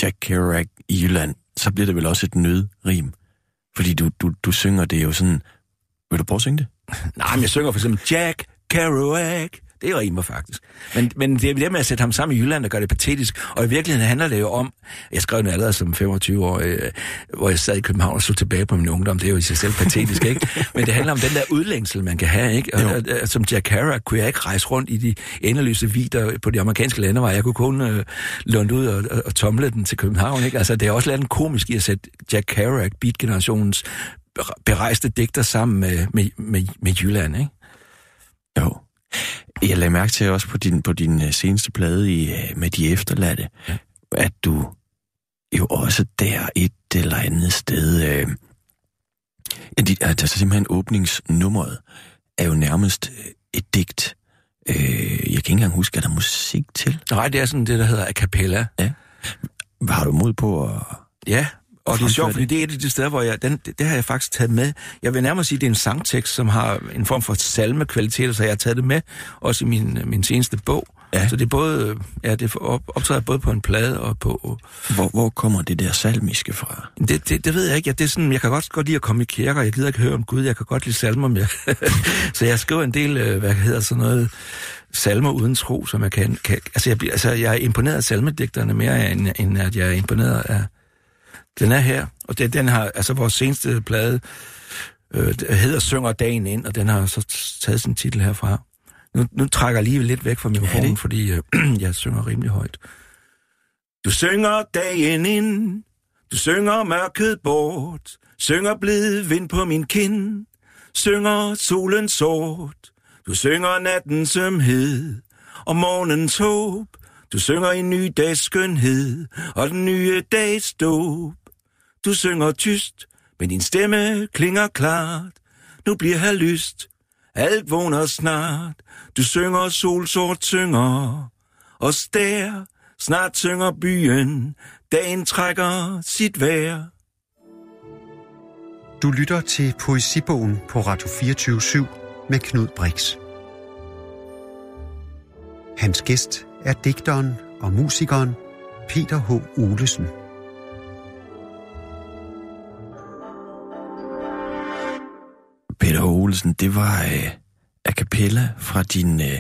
Jack Kerouac i Jylland, så bliver det vel også et nødrim. Fordi du, du, du synger det jo sådan... Vil du prøve at synge det? Nej, men jeg synger for eksempel Jack Kerouac. Det rimer faktisk. Men, men det er det med at sætte ham sammen i Jylland, der gør det patetisk. Og i virkeligheden handler det jo om, jeg skrev den allerede som 25 år, øh, hvor jeg sad i København og så tilbage på min ungdom. Det er jo i sig selv patetisk, ikke? Men det handler om den der udlængsel, man kan have, ikke? Og, og, og, som Jack Kerouac kunne jeg ikke rejse rundt i de endeløse vider på de amerikanske landeveje. Jeg kunne kun øh, låne ud og, og, og tomle den til København, ikke? Altså, det er også lidt en komisk i at sætte Jack Kerouac, beat-generationens berejste digter sammen med, med, med, med Jylland, ikke? Jo. Jeg lagde mærke til også på din, på din øh, seneste plade i, øh, med de efterladte, ja. at du jo også der et eller andet sted... Øh, altså simpelthen åbningsnummeret er jo nærmest øh, et digt. Øh, jeg kan ikke engang huske, at der er musik til. Nej, det er sådan det, der hedder a cappella. Ja. Har du mod på at... Ja, og det er sjovt, fordi det er et af de steder, hvor jeg, den, det, det har jeg faktisk taget med. Jeg vil nærmere sige, at det er en sangtekst, som har en form for salmekvalitet, så jeg har taget det med, også i min, min seneste bog. Ja. Så det er både, ja, det optræder både på en plade og på... Hvor, hvor kommer det der salmiske fra? Det, det, det ved jeg ikke. Ja, det er sådan, jeg kan godt, godt lide at komme i kirker. Jeg gider ikke høre om Gud. Jeg kan godt lide salmer mere. så jeg skriver en del, øh, hvad hedder sådan noget, salmer uden tro, som jeg kan... kan altså, jeg, altså, jeg er imponeret af salmedigterne mere, end, end at jeg er imponeret af den er her, og det, den har, altså vores seneste plade øh, hedder Synger dagen ind, og den har så taget sin titel herfra. Nu, nu trækker jeg lige lidt væk fra mikrofonen, ja, fordi øh, jeg synger rimelig højt. Du synger dagen ind, du synger mørket bort, synger blid vind på min kind, synger solen sort, du synger nattens sømhed og morgens håb, du synger en ny dags skønhed og den nye dags dåb. Du synger tyst, men din stemme klinger klart. Nu bliver her lyst, alt vågner snart. Du synger solsort synger, og stær, snart synger byen. Dagen trækker sit vejr. Du lytter til Poesibogen på Radio 24 med Knud Brix. Hans gæst er digteren og musikeren Peter H. Olesen. Peter Olsen, det var øh, a cappella fra din øh,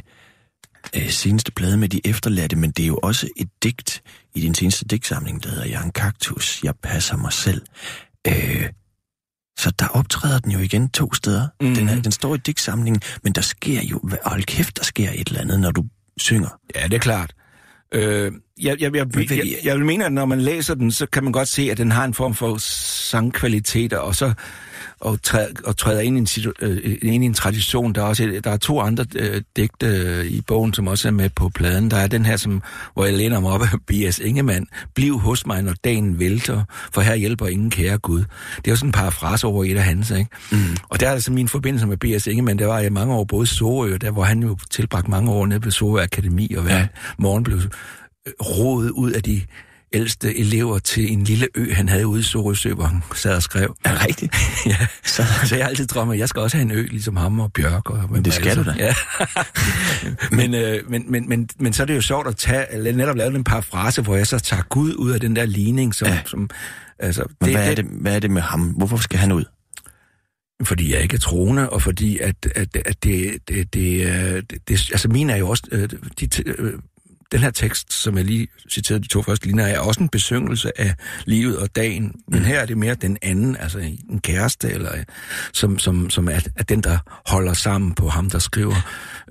øh, seneste plade med de efterladte, men det er jo også et digt i din seneste digtsamling, der hedder Jeg er en kaktus, jeg passer mig selv. Øh, så der optræder den jo igen to steder. Mm. Den, er, den står i digtsamlingen, men der sker jo, hold kæft, der sker et eller andet, når du synger. Ja, det er klart. Øh, jeg, jeg, jeg, jeg, jeg vil mene, at når man læser den, så kan man godt se, at den har en form for sangkvaliteter, og så og, træ, og træder ind i, en situ, øh, ind i en tradition. Der er også der er to andre øh, digte øh, i bogen, som også er med på pladen. Der er den her, som, hvor jeg læner mig op af B.S. Ingemann. Bliv hos mig, når dagen vælter, for her hjælper ingen kære Gud. Det er jo sådan en parafrase over et af hans, ikke? Mm. Og der er altså min forbindelse med B.S. Ingemann, der var jeg mange år både i Sorø, der hvor han jo tilbragte mange år nede ved Sorø Akademi, og hver ja. morgen blev rodet ud af de ældste elever til en lille ø, han havde ude i Sorøsø, hvor han sad og skrev. Er det rigtigt? ja, så, så jeg har altid drømt, at jeg skal også have en ø, ligesom ham og Bjørk. Og, men det skal du da. Ja. men, øh, men, men, men, men så er det jo sjovt at tage, netop lave en par frase, hvor jeg så tager Gud ud af den der ligning, som... Ja. som altså, men det, hvad, er det, hvad er det med ham? Hvorfor skal han ud? fordi jeg ikke er troende, og fordi at, at, at det, det, det, det, altså mine er jo også, øh, de, den her tekst, som jeg lige citerede de to første linjer, er også en besøgelse af livet og dagen, men mm. her er det mere den anden, altså en kæreste, eller som, som, som er, er den, der holder sammen på ham, der skriver,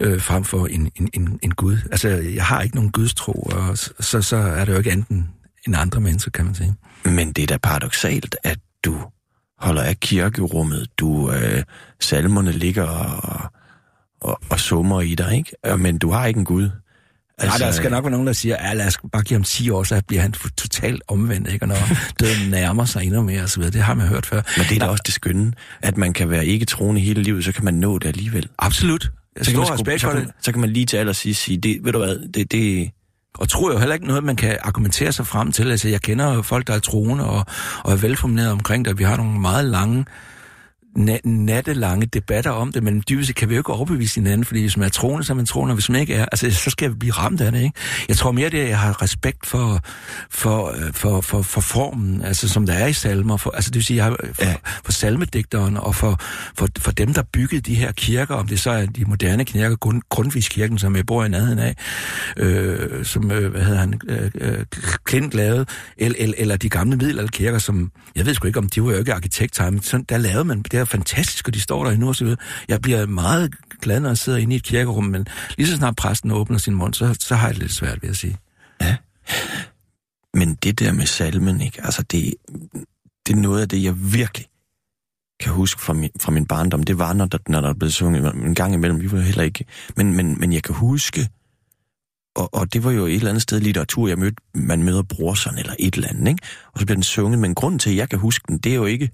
øh, frem for en, en, en, en Gud. Altså, jeg har ikke nogen gudstro, og så, så er det jo ikke andet end andre mennesker, kan man sige. Men det er da paradoxalt, at du holder af kirkerummet, du øh, salmerne ligger og, og, og summer i dig, ikke? Men du har ikke en Gud. Altså, Nej, der skal nok være nogen, der siger, at lad os bare give ham 10 år, så bliver han totalt omvendt, ikke? Og når døden nærmer sig endnu mere, og så videre. Det har man hørt før. Men det er da også det skønne, at man kan være ikke troende hele livet, så kan man nå det alligevel. Absolut. Jeg så, kan man, sku, så, kan, så kan man lige til allersidst sige, det, ved du hvad, det, det, og tror jo heller ikke noget, man kan argumentere sig frem til. Altså, jeg kender folk, der er troende og, og er velformuleret omkring det. Vi har nogle meget lange na- nattelange debatter om det, men dybest kan vi jo ikke overbevise hinanden, fordi hvis man er troende, så er man troende, og hvis man ikke er, altså så skal vi blive ramt af det, ikke? Jeg tror mere det, at jeg har respekt for, for, øh, for, for, for formen, altså som der er i salmer, for, altså det vil sige, jeg har, for, ja. for salmedigteren og for, for, for dem, der byggede de her kirker, om det så er de moderne kirker, Grund, Grundtvigskirken, som jeg bor i nærheden af, øh, som, øh, hvad hedder han, øh, øh, Klint lavede, eller, eller, eller de gamle middelalderkirker, som, jeg ved sgu ikke, om de var jo ikke arkitekter, men sådan, der lavede man, det er fantastisk, og de står der endnu og så videre. Jeg bliver meget glad, når jeg sidder inde i et kirkerum, men lige så snart præsten åbner sin mund, så, så har jeg det lidt svært ved at sige. Ja. Men det der med salmen, ikke? Altså, det, det er noget af det, jeg virkelig kan huske fra min, fra min barndom. Det var, når der, når der blev sunget en gang imellem. Vi var heller ikke... Men, men, men jeg kan huske, og, og det var jo et eller andet sted litteratur, jeg mødte, man møder brorson eller et eller andet, ikke? Og så bliver den sunget, men grunden til, at jeg kan huske den, det er jo ikke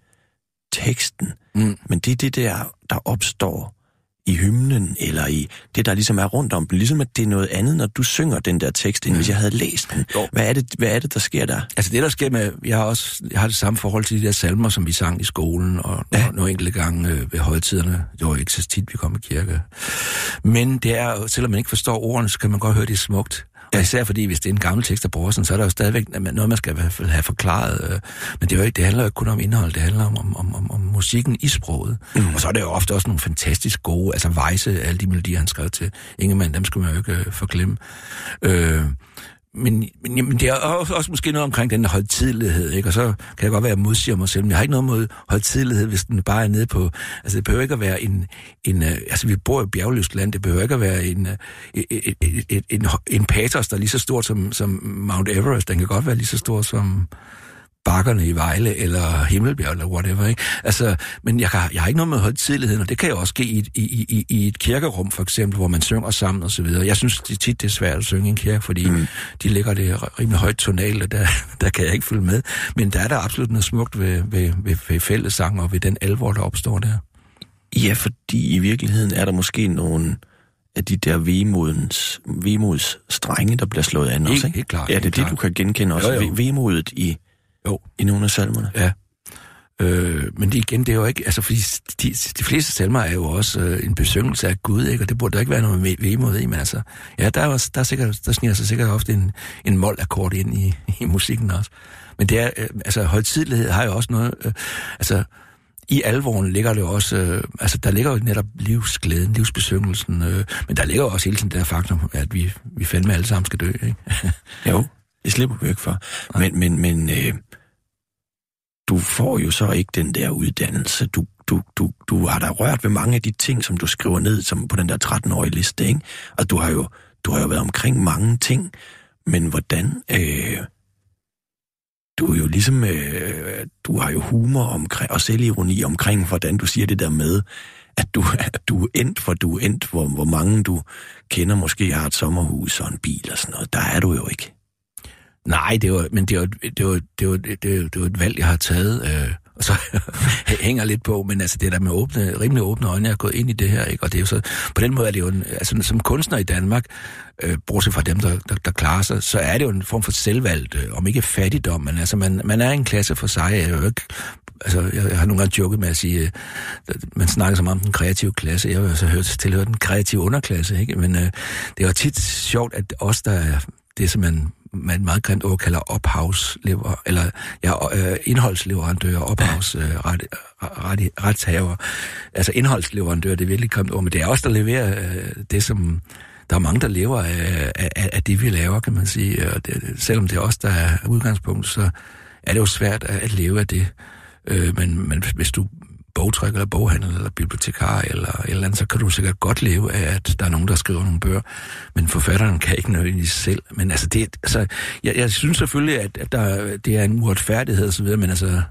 teksten, mm. men det er det der, der opstår i hymnen, eller i det, der ligesom er rundt om den. Ligesom at det er noget andet, når du synger den der tekst, end mm. hvis jeg havde læst den. Jo. Hvad er, det, hvad er det, der sker der? Altså det, der sker med... Jeg har også jeg har det samme forhold til de der salmer, som vi sang i skolen, og ja. nogle enkelte gange øh, ved højtiderne. Det var ikke så tit, vi kom i kirke. Men det er selvom man ikke forstår ordene, så kan man godt høre, det er smukt. Og især fordi, hvis det er en gammel tekst af Borsen, så er der jo stadigvæk noget, man skal i hvert fald have forklaret. Øh, men det, er jo ikke, det handler jo ikke kun om indhold, det handler om, om, om, om musikken i sproget. Mm. Og så er det jo ofte også nogle fantastisk gode, altså Weisse, alle de melodier, han skrev til Ingemann, dem skal man jo ikke øh, forglemme. Øh, men, men jamen, det er også, også måske noget omkring den højtidlighed, ikke? Og så kan jeg godt være, at jeg modsiger mig selv, men jeg har ikke noget mod højtidlighed, hvis den bare er nede på... Altså, det behøver ikke at være en... en øh, altså, vi bor i bjergløst land, det behøver ikke at være en, øh, en, en, en, en patos, der er lige så stort som, som Mount Everest. Den kan godt være lige så stor som bakkerne i Vejle, eller Himmelbjerg, eller whatever, ikke? Altså, men jeg, kan, jeg har ikke noget med højtidligheden, og det kan jo også ske i, i, i, i et kirkerum, for eksempel, hvor man synger sammen og så videre. Jeg synes det tit, det er svært at synge i en kirke, fordi mm. de ligger det rimelig højt tonal, og der, der kan jeg ikke følge med. Men der er der absolut noget smukt ved, ved, ved, ved fællesang og ved den alvor, der opstår der. Ja, fordi i virkeligheden er der måske nogle af de der vemodens, vemods strenge, der bliver slået an også, ikke? Helt klart. Ja, det er det, klart. du kan genkende også. Jo, jo. Vemodet i jo. I nogle af salmerne? Ja. Øh, men det, igen, det er jo ikke, altså fordi de, de fleste salmer er jo også øh, en besøgelse af Gud, ikke? og det burde der ikke være noget vemod i, men altså, ja, der er, også, der, er sikkert, der sniger sig sikkert ofte en, en mål-akkord ind i, i musikken også. Men det er, øh, altså højtidlighed har jo også noget, øh, altså i alvoren ligger det jo også, øh, altså der ligger jo netop livsglæden, livsbesøgelsen, øh, men der ligger jo også hele tiden det der faktum, at vi, vi fandme alle sammen skal dø, ikke? jo, det slipper vi ikke for. Men, men, men øh, du får jo så ikke den der uddannelse. Du, du, du, du har da rørt ved mange af de ting, som du skriver ned som på den der 13-årige liste, ikke? Og du har jo, du har jo været omkring mange ting, men hvordan... Øh, du er jo ligesom, øh, du har jo humor omkring, og selvironi omkring, hvordan du siger det der med, at du, at du er endt, for du er endt, hvor, hvor mange du kender måske har et sommerhus og en bil og sådan noget. Der er du jo ikke. Nej, det var, men det var, det var, det var, det var, det var et valg, jeg har taget, øh, og så hænger lidt på, men altså det der med åbne, rimelig åbne øjne, jeg er gået ind i det her, ikke? og det er jo så, på den måde er det jo, en, altså som kunstner i Danmark, øh, bortset fra dem, der, der, der klarer sig, så er det jo en form for selvvalgt, øh, om ikke fattigdom, men altså man, man er en klasse for sig, jeg er jo ikke altså, jeg, jeg har nogle gange joket med at sige, øh, man snakker så meget om den kreative klasse. Jeg har så hørt tilhøre den kreative underklasse, ikke? Men øh, det er jo tit sjovt, at os, der er det, som man man meget grimt ord kalder ophavslever, eller ja, øh, indholdsleverandører, ophavsretshaver. Øh, altså indholdsleverandører, det er virkelig grimt ord, men det er også der leverer øh, det, som der er mange, der lever af, af, af det, vi laver, kan man sige. Og det, selvom det er os, der er udgangspunkt, så er det jo svært at, at leve af det. Øh, men, men hvis du bogtryk eller boghandel eller bibliotekar eller et eller andet, så kan du sikkert godt leve af, at der er nogen, der skriver nogle bøger. Men forfatteren kan ikke nødvendigvis selv. Men altså, det, altså jeg, jeg synes selvfølgelig, at, at der, det er en uretfærdighed osv., men altså,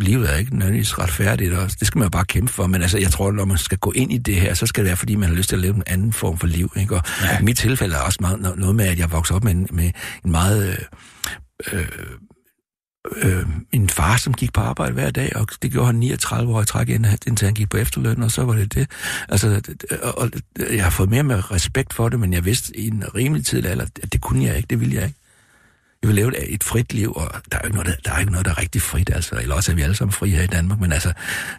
livet er ikke nødvendigvis retfærdigt, og det skal man jo bare kæmpe for. Men altså, jeg tror, når man skal gå ind i det her, så skal det være, fordi man har lyst til at leve en anden form for liv. Ikke? Og ja. i mit tilfælde er også meget, noget med, at jeg voksede op med en, med en meget... Øh, øh, øh, en far, som gik på arbejde hver dag, og det gjorde han 39 år i træk, indtil han gik på efterløn, og så var det det. Altså, og, og, jeg har fået mere med respekt for det, men jeg vidste i en rimelig tid, at det kunne jeg ikke, det ville jeg ikke. Jeg vil leve et, frit liv, og der er, ikke noget, der, der er ikke noget, der er rigtig frit, altså. Eller også er vi alle sammen frie her i Danmark, men altså,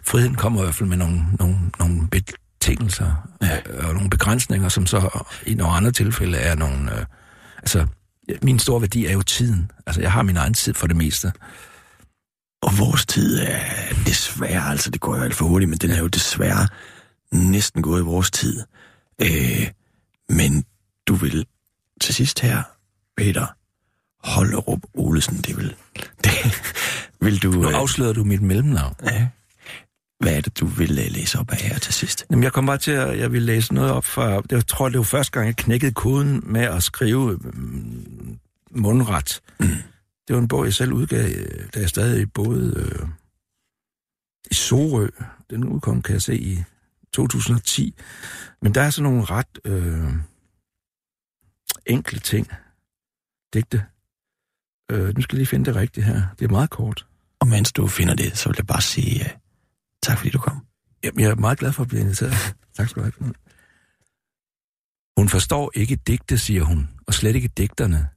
friheden kommer i hvert fald med nogle, nogle, nogle betingelser ja. Øh, og nogle begrænsninger, som så i nogle andre tilfælde er nogle... Øh, altså, min store værdi er jo tiden. Altså, jeg har min egen tid for det meste. Og vores tid er desværre, altså det går jo alt for hurtigt, men den er jo desværre næsten gået i vores tid. Øh, men du vil til sidst her, Peter Hollerup Olesen, det vil... Det, vil du... Nu øh, afslører du mit mellemnavn. Ja. Hvad er det, du vil øh, læse op af her til sidst? Jamen, jeg kom bare til, at jeg vil læse noget op fra... Jeg tror, det var første gang, jeg knækkede koden med at skrive mm, mundret. Mm. Det var en bog, jeg selv udgav, da jeg stadig boede øh, i Sorø. Den udkom, kan jeg se, i 2010. Men der er sådan nogle ret øh, enkle ting. Digte. Øh, nu skal jeg lige finde det rigtige her. Det er meget kort. Og mens du finder det, så vil jeg bare sige tak, fordi du kom. Jamen, jeg er meget glad for at blive inviteret. tak skal du have. Hun forstår ikke digte, siger hun, og slet ikke digterne.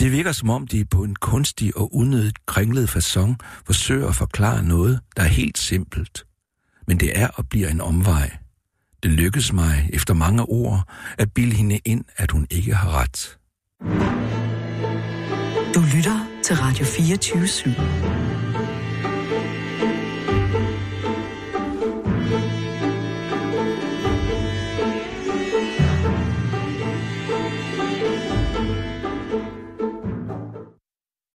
Det virker som om, de på en kunstig og unødigt kringlet façon forsøger at forklare noget, der er helt simpelt. Men det er og bliver en omvej. Det lykkes mig, efter mange ord, at bilde hende ind, at hun ikke har ret. Du lytter til Radio 24 /7.